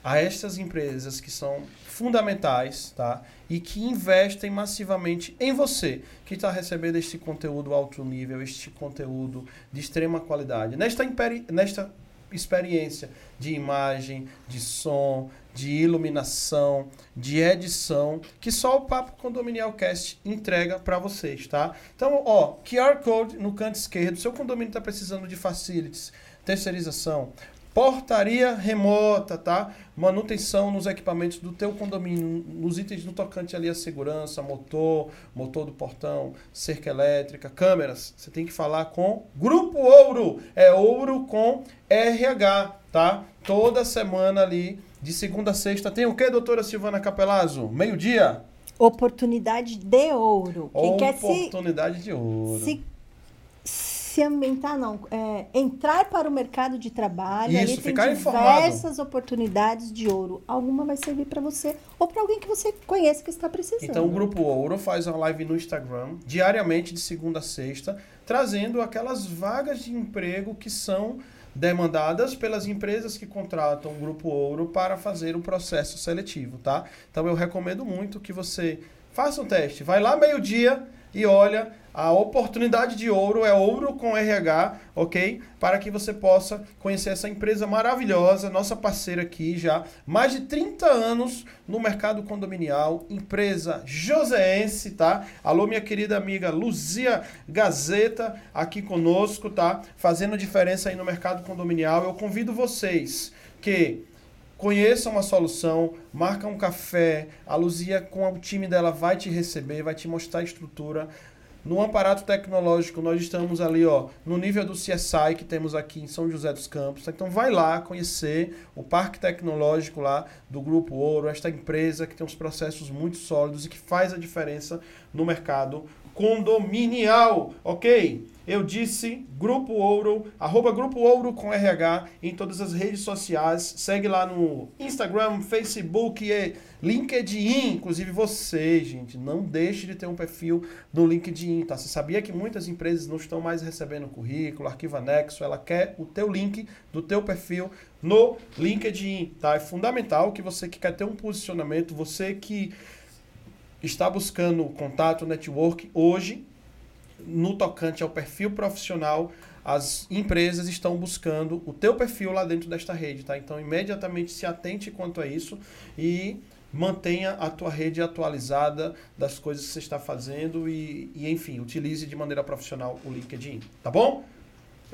a estas empresas que são fundamentais, tá? E que investem massivamente em você, que está recebendo este conteúdo alto nível, este conteúdo de extrema qualidade. Nesta, nesta experiência de imagem, de som, de iluminação, de edição, que só o Papo Condominial Cast entrega para vocês, tá? Então, ó, QR Code no canto esquerdo, seu condomínio está precisando de facilities, terceirização, portaria remota, tá? Manutenção nos equipamentos do teu condomínio, nos itens no tocante ali a segurança, motor, motor do portão, cerca elétrica, câmeras. Você tem que falar com Grupo Ouro. É Ouro com RH, tá? Toda semana ali de segunda a sexta. Tem o que, doutora Silvana Capelazzo? Meio-dia? Oportunidade de ouro. Quem Oportunidade quer se, de ouro. Se, se ambientar, não. É, entrar para o mercado de trabalho. Isso, ali ficar tem informado. diversas oportunidades de ouro. Alguma vai servir para você ou para alguém que você conhece que está precisando. Então, o Grupo Ouro faz uma live no Instagram, diariamente, de segunda a sexta, trazendo aquelas vagas de emprego que são demandadas pelas empresas que contratam o Grupo Ouro para fazer o processo seletivo, tá? Então eu recomendo muito que você faça um teste. Vai lá meio-dia e olha a oportunidade de ouro é ouro com RH, ok? Para que você possa conhecer essa empresa maravilhosa, nossa parceira aqui já, mais de 30 anos no mercado condominial, empresa joseense, tá? Alô, minha querida amiga Luzia Gazeta, aqui conosco, tá? Fazendo diferença aí no mercado condominial. Eu convido vocês que conheçam a solução, marca um café, a Luzia com o time dela vai te receber, vai te mostrar a estrutura, no aparato tecnológico, nós estamos ali, ó, no nível do CSI que temos aqui em São José dos Campos. Então vai lá conhecer o parque tecnológico lá do Grupo Ouro, esta empresa que tem uns processos muito sólidos e que faz a diferença no mercado condominial, ok? Eu disse Grupo Ouro, arroba Grupo Ouro com RH em todas as redes sociais. Segue lá no Instagram, Facebook e LinkedIn. Inclusive você, gente, não deixe de ter um perfil no LinkedIn, tá? Você sabia que muitas empresas não estão mais recebendo currículo, arquivo anexo, ela quer o teu link do teu perfil no LinkedIn, tá? É fundamental que você que quer ter um posicionamento, você que está buscando contato, network, hoje no tocante ao perfil profissional, as empresas estão buscando o teu perfil lá dentro desta rede, tá? Então, imediatamente se atente quanto a isso e mantenha a tua rede atualizada das coisas que você está fazendo e, e enfim, utilize de maneira profissional o LinkedIn, tá bom?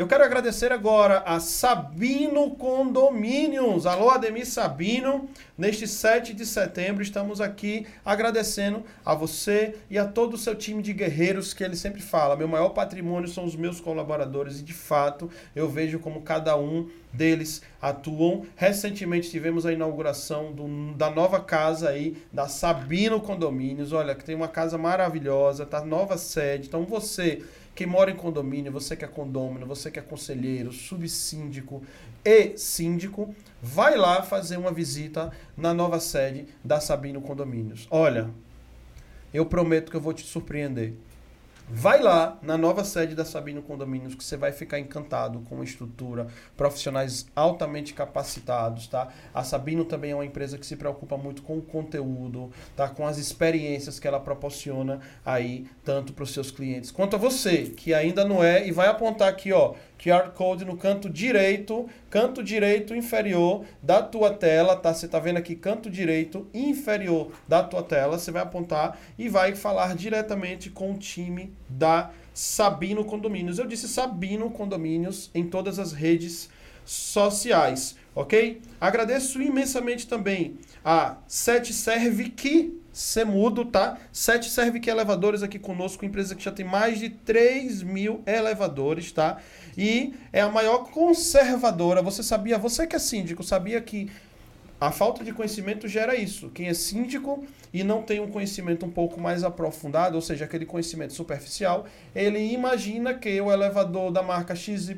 Eu quero agradecer agora a Sabino Condomínios. Alô, Ademir Sabino. Neste 7 de setembro, estamos aqui agradecendo a você e a todo o seu time de guerreiros que ele sempre fala. Meu maior patrimônio são os meus colaboradores e, de fato, eu vejo como cada um deles atuam. Recentemente tivemos a inauguração do, da nova casa aí, da Sabino Condomínios. Olha, que tem uma casa maravilhosa, tá nova sede. Então, você quem mora em condomínio, você que é condômino, você que é conselheiro, subsíndico e síndico, vai lá fazer uma visita na nova sede da Sabino Condomínios. Olha, eu prometo que eu vou te surpreender. Vai lá na nova sede da Sabino Condomínios que você vai ficar encantado com a estrutura, profissionais altamente capacitados, tá? A Sabino também é uma empresa que se preocupa muito com o conteúdo, tá? Com as experiências que ela proporciona aí tanto para os seus clientes quanto a você que ainda não é e vai apontar aqui, ó, QR Code no canto direito, canto direito inferior da tua tela, tá? Você tá vendo aqui canto direito inferior da tua tela, você vai apontar e vai falar diretamente com o time da Sabino Condomínios. Eu disse Sabino Condomínios em todas as redes sociais, ok? Agradeço imensamente também a Sete Servic Semudo, tá? Sete Servic Elevadores aqui conosco, empresa que já tem mais de 3 mil elevadores, tá? e é a maior conservadora. Você sabia, você que é síndico, sabia que a falta de conhecimento gera isso. Quem é síndico e não tem um conhecimento um pouco mais aprofundado, ou seja, aquele conhecimento superficial, ele imagina que o elevador da marca XYZ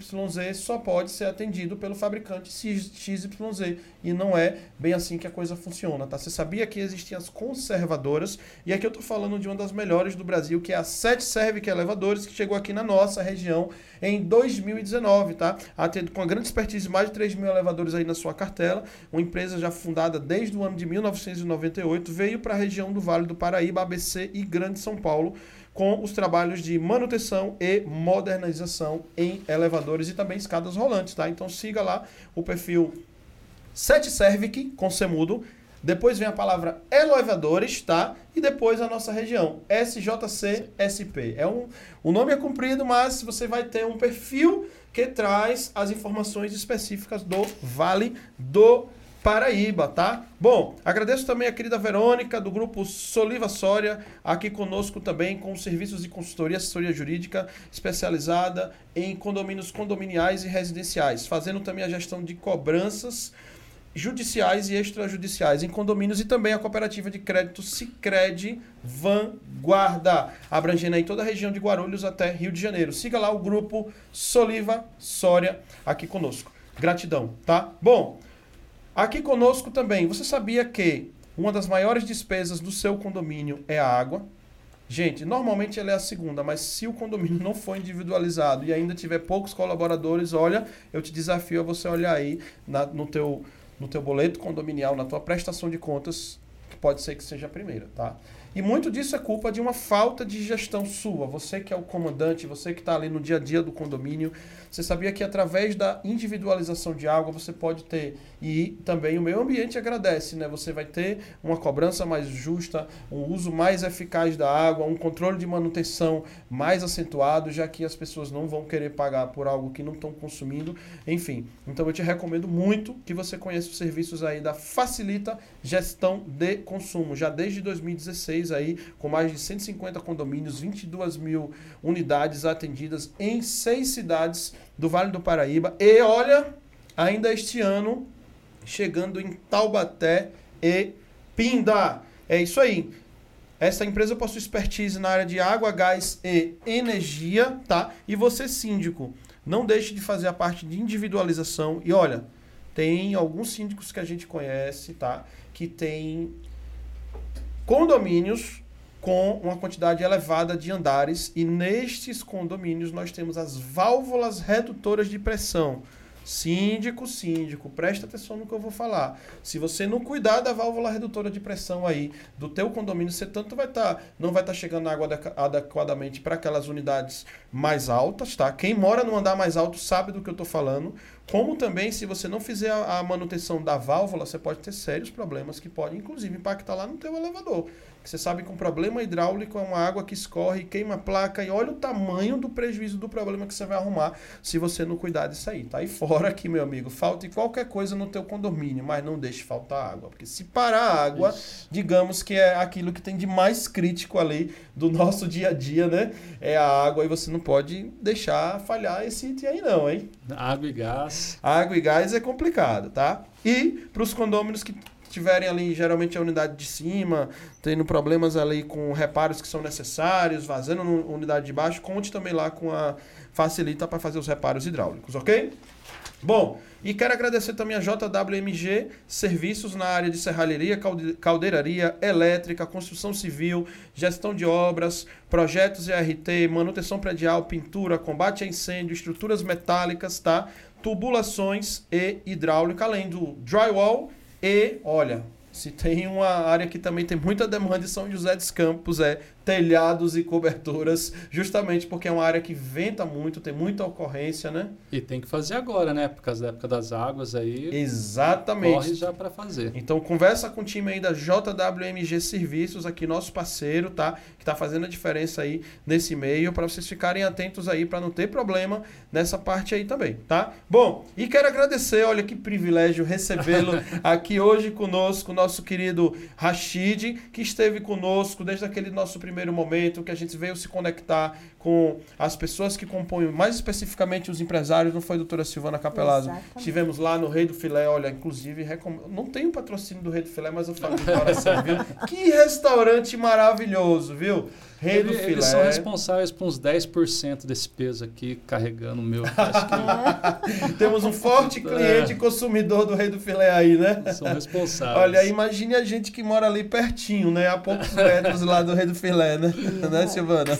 só pode ser atendido pelo fabricante XYZ e não é bem assim que a coisa funciona, tá? Você sabia que existiam as conservadoras e aqui eu estou falando de uma das melhores do Brasil, que é a Sete Servic Elevadores, que chegou aqui na nossa região em 2019, tá? Atendo com a grande expertise mais de 3 mil elevadores aí na sua cartela, uma empresa já fundada desde o ano de 1998, veio para região do Vale do Paraíba, ABC e Grande São Paulo, com os trabalhos de manutenção e modernização em elevadores e também escadas rolantes, tá? Então siga lá o perfil 7 Servic com Semudo, depois vem a palavra elevadores, tá? E depois a nossa região, SJCSP. É um, o nome é comprido, mas você vai ter um perfil que traz as informações específicas do Vale do Paraíba, tá? Bom, agradeço também a querida Verônica, do grupo Soliva Soria, aqui conosco também com serviços de consultoria, assessoria jurídica especializada em condomínios condominiais e residenciais, fazendo também a gestão de cobranças judiciais e extrajudiciais em condomínios e também a cooperativa de crédito Sicredi Vanguarda, abrangendo aí toda a região de Guarulhos até Rio de Janeiro. Siga lá o grupo Soliva Soria aqui conosco. Gratidão, tá? Bom, Aqui conosco também, você sabia que uma das maiores despesas do seu condomínio é a água? Gente, normalmente ela é a segunda, mas se o condomínio não for individualizado e ainda tiver poucos colaboradores, olha, eu te desafio a você olhar aí na, no, teu, no teu boleto condominial, na tua prestação de contas, que pode ser que seja a primeira, tá? E muito disso é culpa de uma falta de gestão sua. Você que é o comandante, você que está ali no dia a dia do condomínio, você sabia que através da individualização de água você pode ter e também o meio ambiente agradece, né? Você vai ter uma cobrança mais justa, um uso mais eficaz da água, um controle de manutenção mais acentuado, já que as pessoas não vão querer pagar por algo que não estão consumindo. Enfim, então eu te recomendo muito que você conheça os serviços aí da Facilita Gestão de Consumo, já desde 2016 aí, com mais de 150 condomínios, 22 mil unidades atendidas em seis cidades do Vale do Paraíba. E olha, ainda este ano chegando em Taubaté e Pinda. É isso aí. Essa empresa possui expertise na área de água, gás e energia, tá? E você, síndico, não deixe de fazer a parte de individualização. E olha, tem alguns síndicos que a gente conhece, tá? Que tem condomínios com uma quantidade elevada de andares e nestes condomínios nós temos as válvulas redutoras de pressão. Síndico, síndico, presta atenção no que eu vou falar. Se você não cuidar da válvula redutora de pressão aí do teu condomínio, você tanto vai estar, tá, não vai estar tá chegando água adequadamente para aquelas unidades mais altas, tá? Quem mora no andar mais alto sabe do que eu estou falando. Como também, se você não fizer a, a manutenção da válvula, você pode ter sérios problemas que podem, inclusive, impactar lá no teu elevador. Você sabe que um problema hidráulico é uma água que escorre, queima a placa e olha o tamanho do prejuízo do problema que você vai arrumar se você não cuidar disso aí. Tá aí fora aqui, meu amigo. Falte qualquer coisa no teu condomínio, mas não deixe faltar água. Porque se parar a água, Isso. digamos que é aquilo que tem de mais crítico ali do nosso dia a dia, né? É a água e você não pode deixar falhar esse item aí não, hein? Água e gás. Água e gás é complicado, tá? E para os condôminos que tiverem ali, geralmente a unidade de cima, tendo problemas ali com reparos que são necessários, vazando na unidade de baixo, conte também lá com a Facilita para fazer os reparos hidráulicos, ok? Bom, e quero agradecer também a JWMG, serviços na área de serralheria, caldeiraria, elétrica, construção civil, gestão de obras, projetos ERT, manutenção predial, pintura, combate a incêndio, estruturas metálicas, tá? Tubulações e hidráulica, além do drywall e, olha, se tem uma área que também tem muita demanda em São José dos Campos, é telhados e coberturas, justamente porque é uma área que venta muito, tem muita ocorrência, né? E tem que fazer agora, né? Por causa da época das águas aí. Exatamente. Corre já para fazer. Então conversa com o time aí da JWMG Serviços, aqui nosso parceiro, tá? Que tá fazendo a diferença aí nesse meio para vocês ficarem atentos aí para não ter problema nessa parte aí também, tá? Bom, e quero agradecer, olha que privilégio recebê-lo aqui hoje conosco, nosso querido Rashid, que esteve conosco desde aquele nosso primeiro primeiro momento, que a gente veio se conectar com as pessoas que compõem, mais especificamente os empresários, não foi a doutora Silvana Capelazzo. Exatamente. Estivemos lá no Rei do Filé, olha, inclusive, recom... não tem o patrocínio do Rei do Filé, mas eu falo de coração, viu? Que restaurante maravilhoso, viu? Rei Ele, do Filé. Eles são responsáveis por uns 10% desse peso aqui, carregando o meu. Que... Temos um forte cliente é. consumidor do Rei do Filé aí, né? São responsáveis. Olha, imagine a gente que mora ali pertinho, né? A poucos metros lá do Rei do Filé, né? né, Silvana?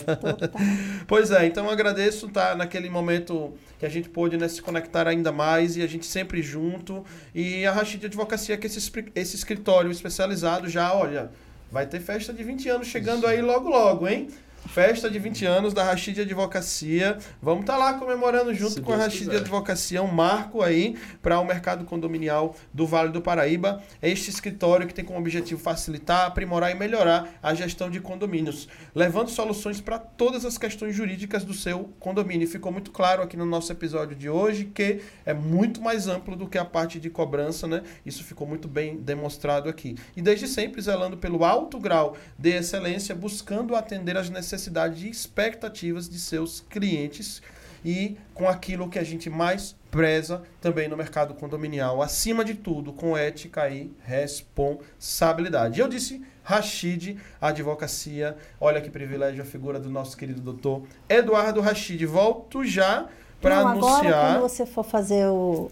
pois é, então eu agradeço tá naquele momento que a gente pôde né, se conectar ainda mais e a gente sempre junto. E a Rashid Advocacia, que é esse, esse escritório especializado já, olha Vai ter festa de 20 anos chegando aí logo logo, hein? Festa de 20 anos da Rashid Advocacia. Vamos estar tá lá comemorando junto Se com Deus a Rashid quiser. Advocacia, um marco aí para o mercado condominial do Vale do Paraíba. É este escritório que tem como objetivo facilitar, aprimorar e melhorar a gestão de condomínios, levando soluções para todas as questões jurídicas do seu condomínio. Ficou muito claro aqui no nosso episódio de hoje que é muito mais amplo do que a parte de cobrança, né? Isso ficou muito bem demonstrado aqui. E desde sempre zelando pelo alto grau de excelência, buscando atender as necessidades necessidades e expectativas de seus clientes e com aquilo que a gente mais preza também no mercado condominial, acima de tudo, com ética e responsabilidade. Eu disse Rashid, advocacia. Olha que privilégio a figura do nosso querido doutor Eduardo Rashid. Volto já para anunciar. Agora, quando você for fazer o.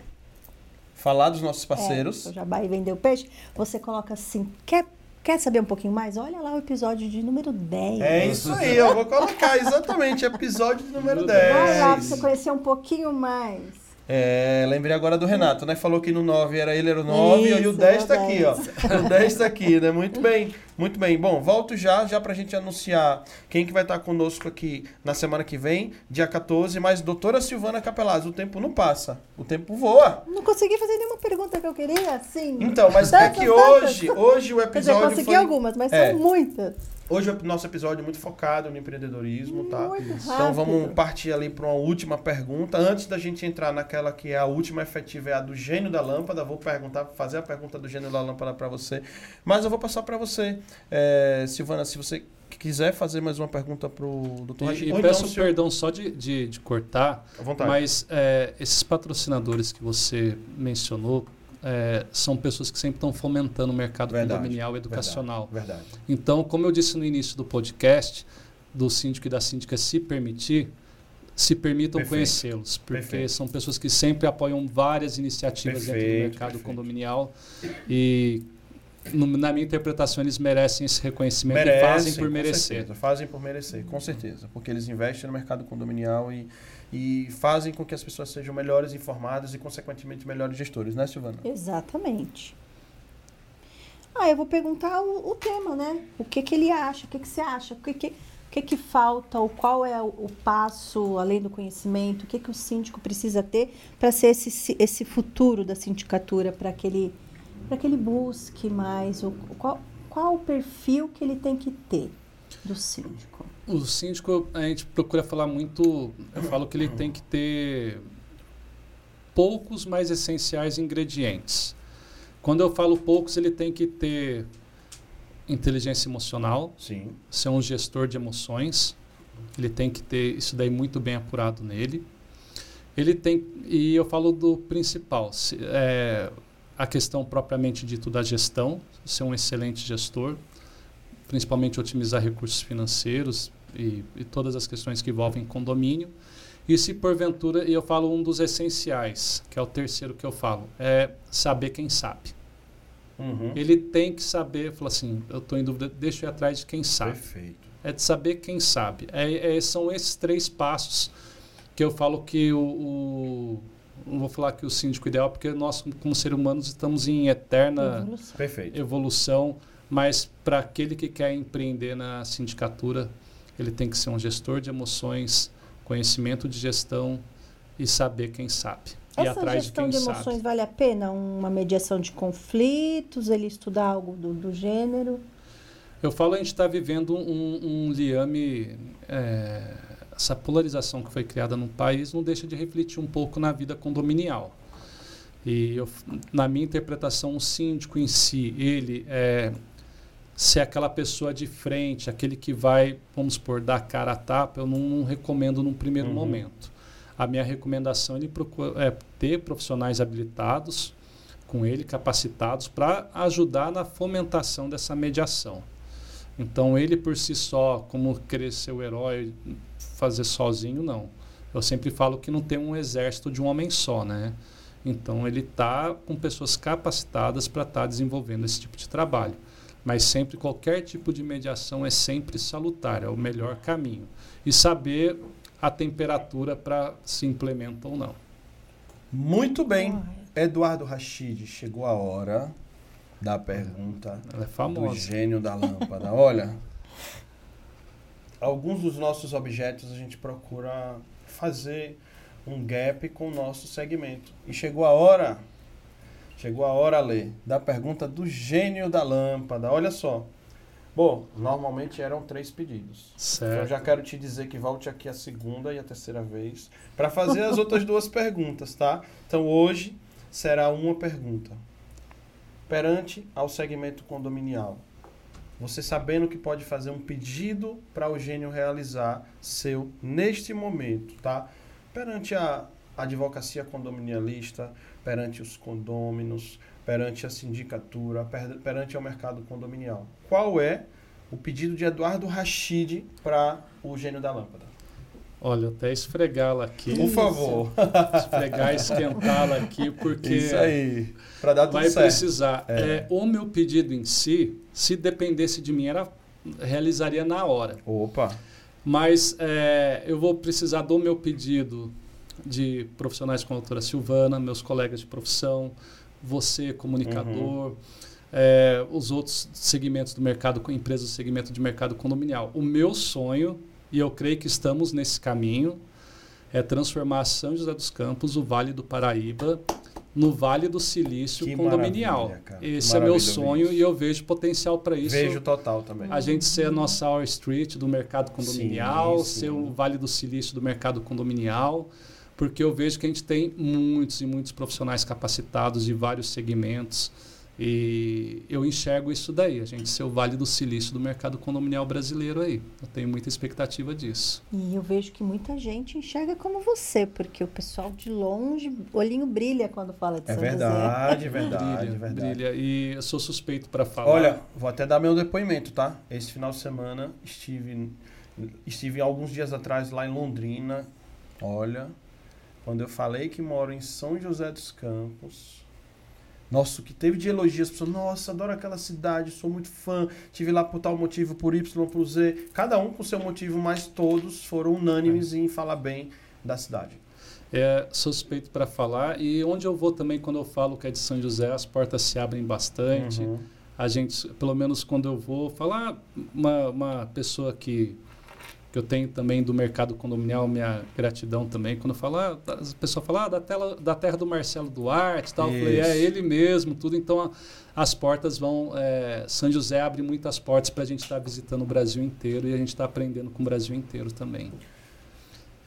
Falar dos nossos parceiros. É, já vai vender o peixe, você coloca assim: quer Quer saber um pouquinho mais? Olha lá o episódio de número 10. É isso aí, eu vou colocar exatamente episódio de número 10. Vai lá pra você conhecer um pouquinho mais. É, lembrei agora do Renato, né? Falou que no 9 era ele, era o 9, Isso, e o 10 tá 10. aqui, ó. O 10 tá aqui, né? Muito bem, muito bem. Bom, volto já, já pra gente anunciar quem que vai estar conosco aqui na semana que vem, dia 14, mas doutora Silvana Capelaz, o tempo não passa, o tempo voa. Não consegui fazer nenhuma pergunta que eu queria, assim. Então, mas é que hoje, hoje o episódio dizer, consegui foi... algumas, mas é. são muitas. Hoje o nosso episódio é muito focado no empreendedorismo, tá? Então vamos partir ali para uma última pergunta. Antes da gente entrar naquela que é a última efetiva, é a do gênio da lâmpada. Vou perguntar, fazer a pergunta do gênio da lâmpada para você. Mas eu vou passar para você, é, Silvana, se você quiser fazer mais uma pergunta para o doutor. E, e peço então, perdão só de, de, de cortar, mas é, esses patrocinadores que você mencionou, é, são pessoas que sempre estão fomentando o mercado verdade, condominial e educacional. Verdade, verdade. Então, como eu disse no início do podcast, do síndico e da síndica se permitir, se permitam conhecê-los, porque perfeito. são pessoas que sempre apoiam várias iniciativas perfeito, dentro do mercado perfeito. condominial e no, na minha interpretação, eles merecem esse reconhecimento merecem, e fazem por merecer. Certeza, fazem por merecer, com certeza. Porque eles investem no mercado condominial e, e fazem com que as pessoas sejam melhores informadas e, consequentemente, melhores gestores, né, Silvana? Exatamente. Ah, eu vou perguntar o, o tema, né? O que, que ele acha, o que, que você acha, o que, que, o que, que falta, o qual é o, o passo, além do conhecimento, o que, que o síndico precisa ter para ser esse, esse futuro da sindicatura, para que ele para que ele busque mais o, qual, qual o perfil que ele tem que ter do síndico? O síndico, a gente procura falar muito, eu falo que ele tem que ter poucos mais essenciais ingredientes. Quando eu falo poucos, ele tem que ter inteligência emocional, Sim. ser um gestor de emoções, ele tem que ter isso daí muito bem apurado nele. Ele tem, e eu falo do principal, se, é, a questão propriamente dito da gestão, ser um excelente gestor, principalmente otimizar recursos financeiros e, e todas as questões que envolvem condomínio. E se porventura, e eu falo um dos essenciais, que é o terceiro que eu falo, é saber quem sabe. Uhum. Ele tem que saber, falar assim, eu estou em dúvida, deixa eu ir atrás de quem sabe. Perfeito. É de saber quem sabe. É, é, são esses três passos que eu falo que o, o não vou falar que o síndico ideal, porque nós, como seres humanos, estamos em eterna evolução, evolução mas para aquele que quer empreender na sindicatura, ele tem que ser um gestor de emoções, conhecimento de gestão e saber quem sabe. Essa atrás gestão de, de emoções sabe. vale a pena? Uma mediação de conflitos, ele estudar algo do, do gênero? Eu falo, a gente está vivendo um, um liame é, essa polarização que foi criada no país não deixa de refletir um pouco na vida condominial. E eu, na minha interpretação, o síndico em si, ele é ser aquela pessoa de frente, aquele que vai, vamos supor, dar cara a tapa, eu não, não recomendo num primeiro uhum. momento. A minha recomendação ele procura, é ter profissionais habilitados com ele, capacitados, para ajudar na fomentação dessa mediação. Então, ele por si só, como querer ser o herói, fazer sozinho, não. Eu sempre falo que não tem um exército de um homem só, né? Então ele está com pessoas capacitadas para estar tá desenvolvendo esse tipo de trabalho. Mas sempre qualquer tipo de mediação é sempre salutar, é o melhor caminho. E saber a temperatura para se implementa ou não. Muito bem. Eduardo Rachid, chegou a hora da pergunta é do gênio da lâmpada. Olha, alguns dos nossos objetos a gente procura fazer um gap com o nosso segmento. E chegou a hora, chegou a hora, Lê, da pergunta do gênio da lâmpada. Olha só. Bom, normalmente eram três pedidos. Certo. Então, eu já quero te dizer que volte aqui a segunda e a terceira vez para fazer as outras duas perguntas, tá? Então hoje será uma pergunta. Perante ao segmento condominial, você sabendo que pode fazer um pedido para o gênio realizar seu neste momento, tá? Perante a advocacia condominialista, perante os condôminos, perante a sindicatura, per, perante o mercado condominial. Qual é o pedido de Eduardo Rachid para o gênio da lâmpada? Olha, até esfregá-la aqui. Por favor. Esfregar, esquentá-la aqui, porque. Isso aí. Para dar tudo vai certo. precisar. É. É, o meu pedido em si, se dependesse de mim, era realizaria na hora. Opa. Mas é, eu vou precisar do meu pedido de profissionais como a doutora Silvana, meus colegas de profissão, você, comunicador, uhum. é, os outros segmentos do mercado, empresas do segmento de mercado condominial. O meu sonho, e eu creio que estamos nesse caminho, é transformar São José dos Campos, o Vale do Paraíba, no Vale do Silício que condominial. Esse é meu sonho isso. e eu vejo potencial para isso. Vejo total também. A gente ser a nossa Our Street do mercado condominial, sim, sim. ser o Vale do Silício do mercado condominial porque eu vejo que a gente tem muitos e muitos profissionais capacitados de vários segmentos e eu enxergo isso daí, a gente ser o Vale do Silício do mercado condominial brasileiro aí. Eu tenho muita expectativa disso. E eu vejo que muita gente enxerga como você, porque o pessoal de longe, olhinho brilha quando fala de é São verdade, José. Verdade, brilha, verdade. Brilha. E eu sou suspeito para falar. Olha, vou até dar meu depoimento, tá? Esse final de semana estive, estive alguns dias atrás lá em Londrina. Olha, quando eu falei que moro em São José dos Campos, nossa, o que teve de elogios, pessoas, nossa, adoro aquela cidade, sou muito fã, tive lá por tal motivo, por Y, por Z, cada um com seu motivo, mas todos foram unânimes é. em falar bem da cidade. É suspeito para falar e onde eu vou também quando eu falo que é de São José, as portas se abrem bastante. Uhum. A gente, pelo menos quando eu vou falar, uma, uma pessoa que que eu tenho também do mercado condominial, minha gratidão também. Quando fala, ah, a pessoa fala ah, da, tela, da terra do Marcelo Duarte tal, eu falei, é ele mesmo, tudo. Então, a, as portas vão... É, São José abre muitas portas para a gente estar tá visitando o Brasil inteiro e a gente está aprendendo com o Brasil inteiro também.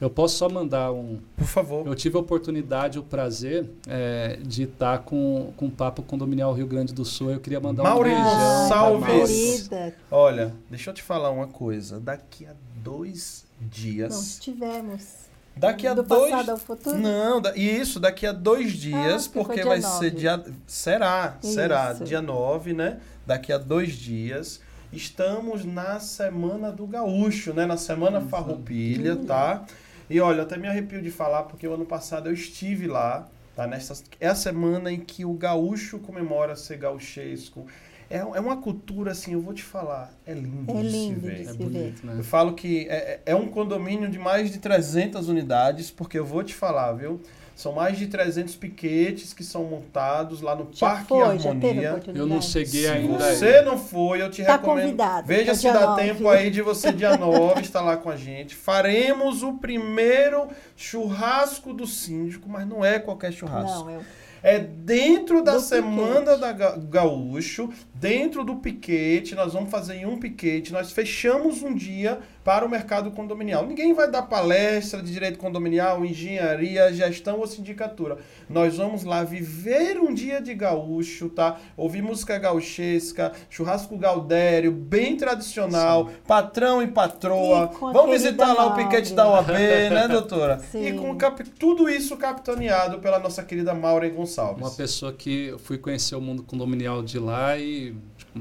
Eu posso só mandar um... Por favor. Eu tive a oportunidade, o prazer é, de estar com, com o Papo Condominial Rio Grande do Sul. Eu queria mandar Maurício, um beijão. Salves! Olha, deixa eu te falar uma coisa. Daqui a dois dias. Não, estivemos. Daqui a Do dois. passado ao futuro? Não, da... isso, daqui a dois dias, Ah, porque dia vai nove. ser dia. Será, será, Isso. dia 9, né? Daqui a dois dias. Estamos na Semana do Gaúcho, né? Na Semana Farroupilha, tá? E olha, até me arrepio de falar, porque o ano passado eu estive lá, tá? Nessa, é a semana em que o gaúcho comemora ser gauchesco. É, é uma cultura, assim, eu vou te falar, é lindo É de se ver. de É se bonito, ver. né? Eu falo que é, é um condomínio de mais de 300 unidades, porque eu vou te falar, viu? São mais de 300 piquetes que são montados lá no Já Parque foi, Harmonia. Eu não cheguei Se ainda. você não foi, eu te Tá recomendo. convidado, Veja pra se dá nove. tempo aí de você, dia 9, estar lá com a gente. Faremos o primeiro churrasco do síndico, mas não é qualquer churrasco. Não, eu... É dentro da Do semana piquete. da Ga- Gaúcho, dentro do piquete, nós vamos fazer em um piquete, nós fechamos um dia para o mercado condominial. Ninguém vai dar palestra de direito condominial, engenharia, gestão ou sindicatura. Nós vamos lá viver um dia de gaúcho, tá? Ouvir música gauchesca, churrasco gaudério, bem tradicional, patrão e patroa. E Vamos visitar lá o piquete da OAB, né, doutora? E Sim. com cap- tudo isso capitaneado pela nossa querida Maura Gonçalves. Uma pessoa que eu fui conhecer o mundo condominial de lá e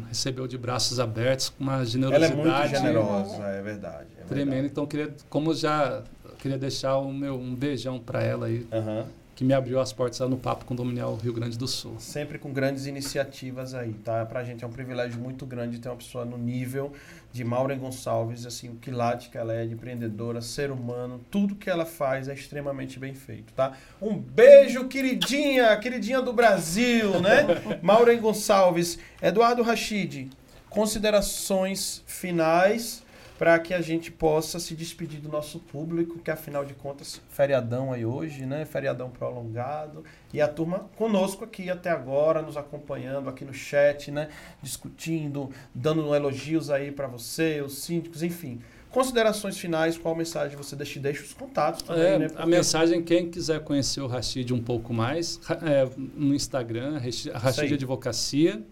recebeu de braços abertos com uma Ela generosidade é muito generosa, é verdade. é tremenda. verdade. Então, queria, como já queria deixar o meu, um beijão para ela aí, Aham. Que me abriu as portas lá no Papo Condominial Rio Grande do Sul. Sempre com grandes iniciativas aí, tá? Pra gente é um privilégio muito grande ter uma pessoa no nível de Maureen Gonçalves, assim, o quilate que ela é de empreendedora, ser humano, tudo que ela faz é extremamente bem feito, tá? Um beijo, queridinha, queridinha do Brasil, né? Maureen Gonçalves, Eduardo Rachid, considerações finais para que a gente possa se despedir do nosso público, que afinal de contas, feriadão aí hoje, né? Feriadão prolongado. E a turma conosco aqui até agora, nos acompanhando aqui no chat, né? Discutindo, dando elogios aí para você, os síndicos, enfim. Considerações finais, qual mensagem você deixa? Deixa os contatos também, É, né? A Porque- mensagem, quem quiser conhecer o Rashid um pouco mais, é, no Instagram, Rashi- Rashid. Advocacia.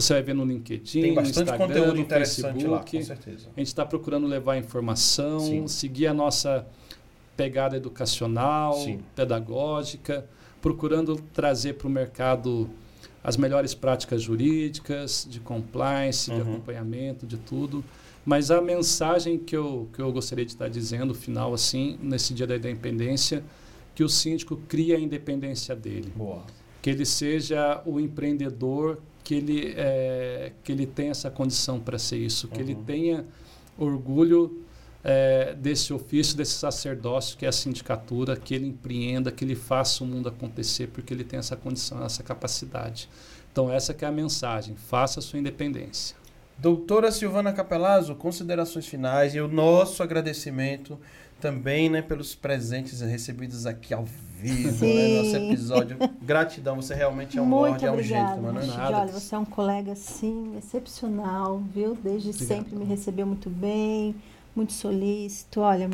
Você vai ver no LinkedIn, Tem no bastante Instagram, conteúdo no interessante lá, Facebook. com certeza. A gente está procurando levar informação, Sim. seguir a nossa pegada educacional, Sim. pedagógica, procurando trazer para o mercado as melhores práticas jurídicas, de compliance, uhum. de acompanhamento, de tudo. Mas a mensagem que eu, que eu gostaria de estar dizendo, final, assim, nesse dia da independência, que o síndico cria a independência dele. Boa. Que ele seja o empreendedor, que ele, é, que ele tenha essa condição para ser isso, que uhum. ele tenha orgulho é, desse ofício, desse sacerdócio que é a sindicatura, que ele empreenda, que ele faça o mundo acontecer, porque ele tem essa condição, essa capacidade. Então essa que é a mensagem, faça a sua independência. Doutora Silvana Capelazzo, considerações finais e o nosso agradecimento também né, pelos presentes recebidos aqui ao vivo, né, nosso episódio. Gratidão, você realmente é um Muito é um jeito, mano. É olha, você é um colega, sim, excepcional, viu? Desde Obrigado. sempre me recebeu muito bem, muito solícito. Olha,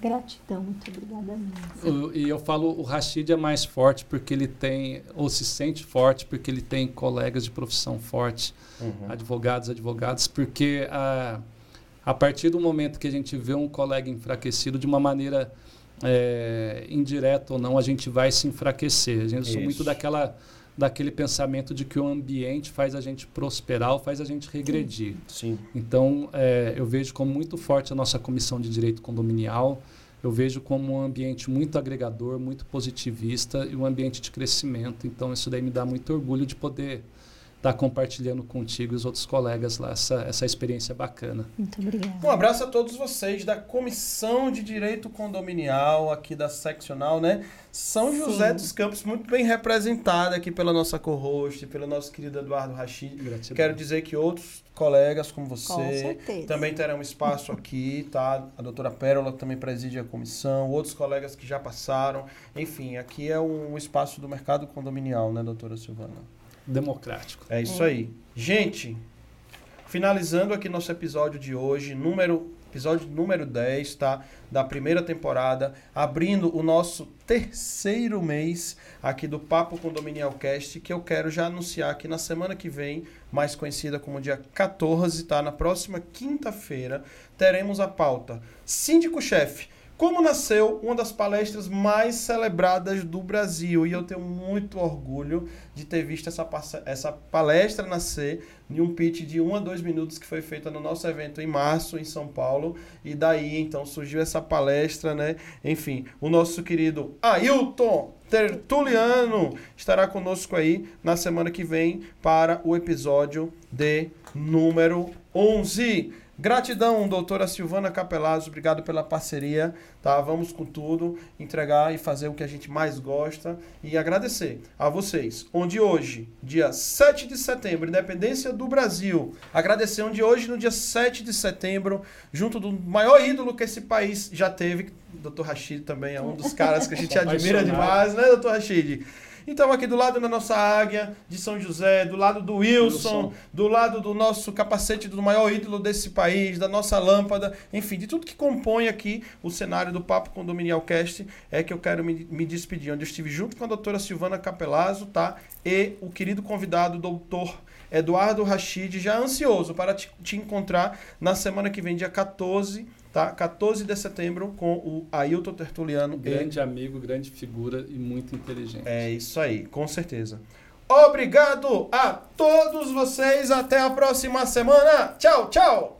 Gratidão, muito obrigada mesmo. E eu falo, o Rashid é mais forte porque ele tem, ou se sente forte porque ele tem colegas de profissão forte, uhum. advogados, advogadas, porque a, a partir do momento que a gente vê um colega enfraquecido de uma maneira é, indireta ou não, a gente vai se enfraquecer. A gente sou muito daquela daquele pensamento de que o ambiente faz a gente prosperar ou faz a gente regredir. Sim. Então, é, eu vejo como muito forte a nossa comissão de direito condominial. Eu vejo como um ambiente muito agregador, muito positivista e um ambiente de crescimento. Então, isso daí me dá muito orgulho de poder estar tá compartilhando contigo e os outros colegas lá essa, essa experiência bacana. Muito obrigada. Um abraço a todos vocês da Comissão de Direito Condominial aqui da Seccional, né? São José Sim. dos Campos, muito bem representada aqui pela nossa co-host, pelo nosso querido Eduardo Rachid. Gratidão. Quero dizer que outros colegas como você com também terão espaço aqui, tá? A doutora Pérola também preside a comissão, outros colegas que já passaram. Enfim, aqui é um espaço do mercado condominial, né, doutora Silvana? Democrático. É isso aí. Gente, finalizando aqui nosso episódio de hoje, número episódio número 10, tá? Da primeira temporada, abrindo o nosso terceiro mês aqui do Papo Condominial Cast, que eu quero já anunciar que na semana que vem, mais conhecida como dia 14, tá? Na próxima quinta-feira, teremos a pauta Síndico-chefe como nasceu uma das palestras mais celebradas do Brasil. E eu tenho muito orgulho de ter visto essa, essa palestra nascer em um pitch de um a dois minutos que foi feita no nosso evento em março, em São Paulo. E daí, então, surgiu essa palestra, né? Enfim, o nosso querido Ailton Tertuliano estará conosco aí na semana que vem para o episódio de número 11. Gratidão, doutora Silvana Capelazzo, obrigado pela parceria, tá? Vamos com tudo, entregar e fazer o que a gente mais gosta e agradecer a vocês. Onde hoje, dia 7 de setembro, independência do Brasil. Agradecer onde hoje, no dia 7 de setembro, junto do maior ídolo que esse país já teve, doutor Rachid também é um dos caras que a gente admira demais, né, doutor Rachid? Então, aqui do lado da nossa águia de São José, do lado do Wilson, Wilson, do lado do nosso capacete do maior ídolo desse país, da nossa lâmpada, enfim, de tudo que compõe aqui o cenário do Papo Condominial Cast, é que eu quero me, me despedir. Onde eu estive junto com a doutora Silvana Capelazzo, tá? E o querido convidado, doutor Eduardo Rachid, já ansioso para te, te encontrar na semana que vem, dia 14 tá? 14 de setembro com o Ailton Tertuliano. Grande e... amigo, grande figura e muito inteligente. É isso aí, com certeza. Obrigado a todos vocês. Até a próxima semana. Tchau, tchau.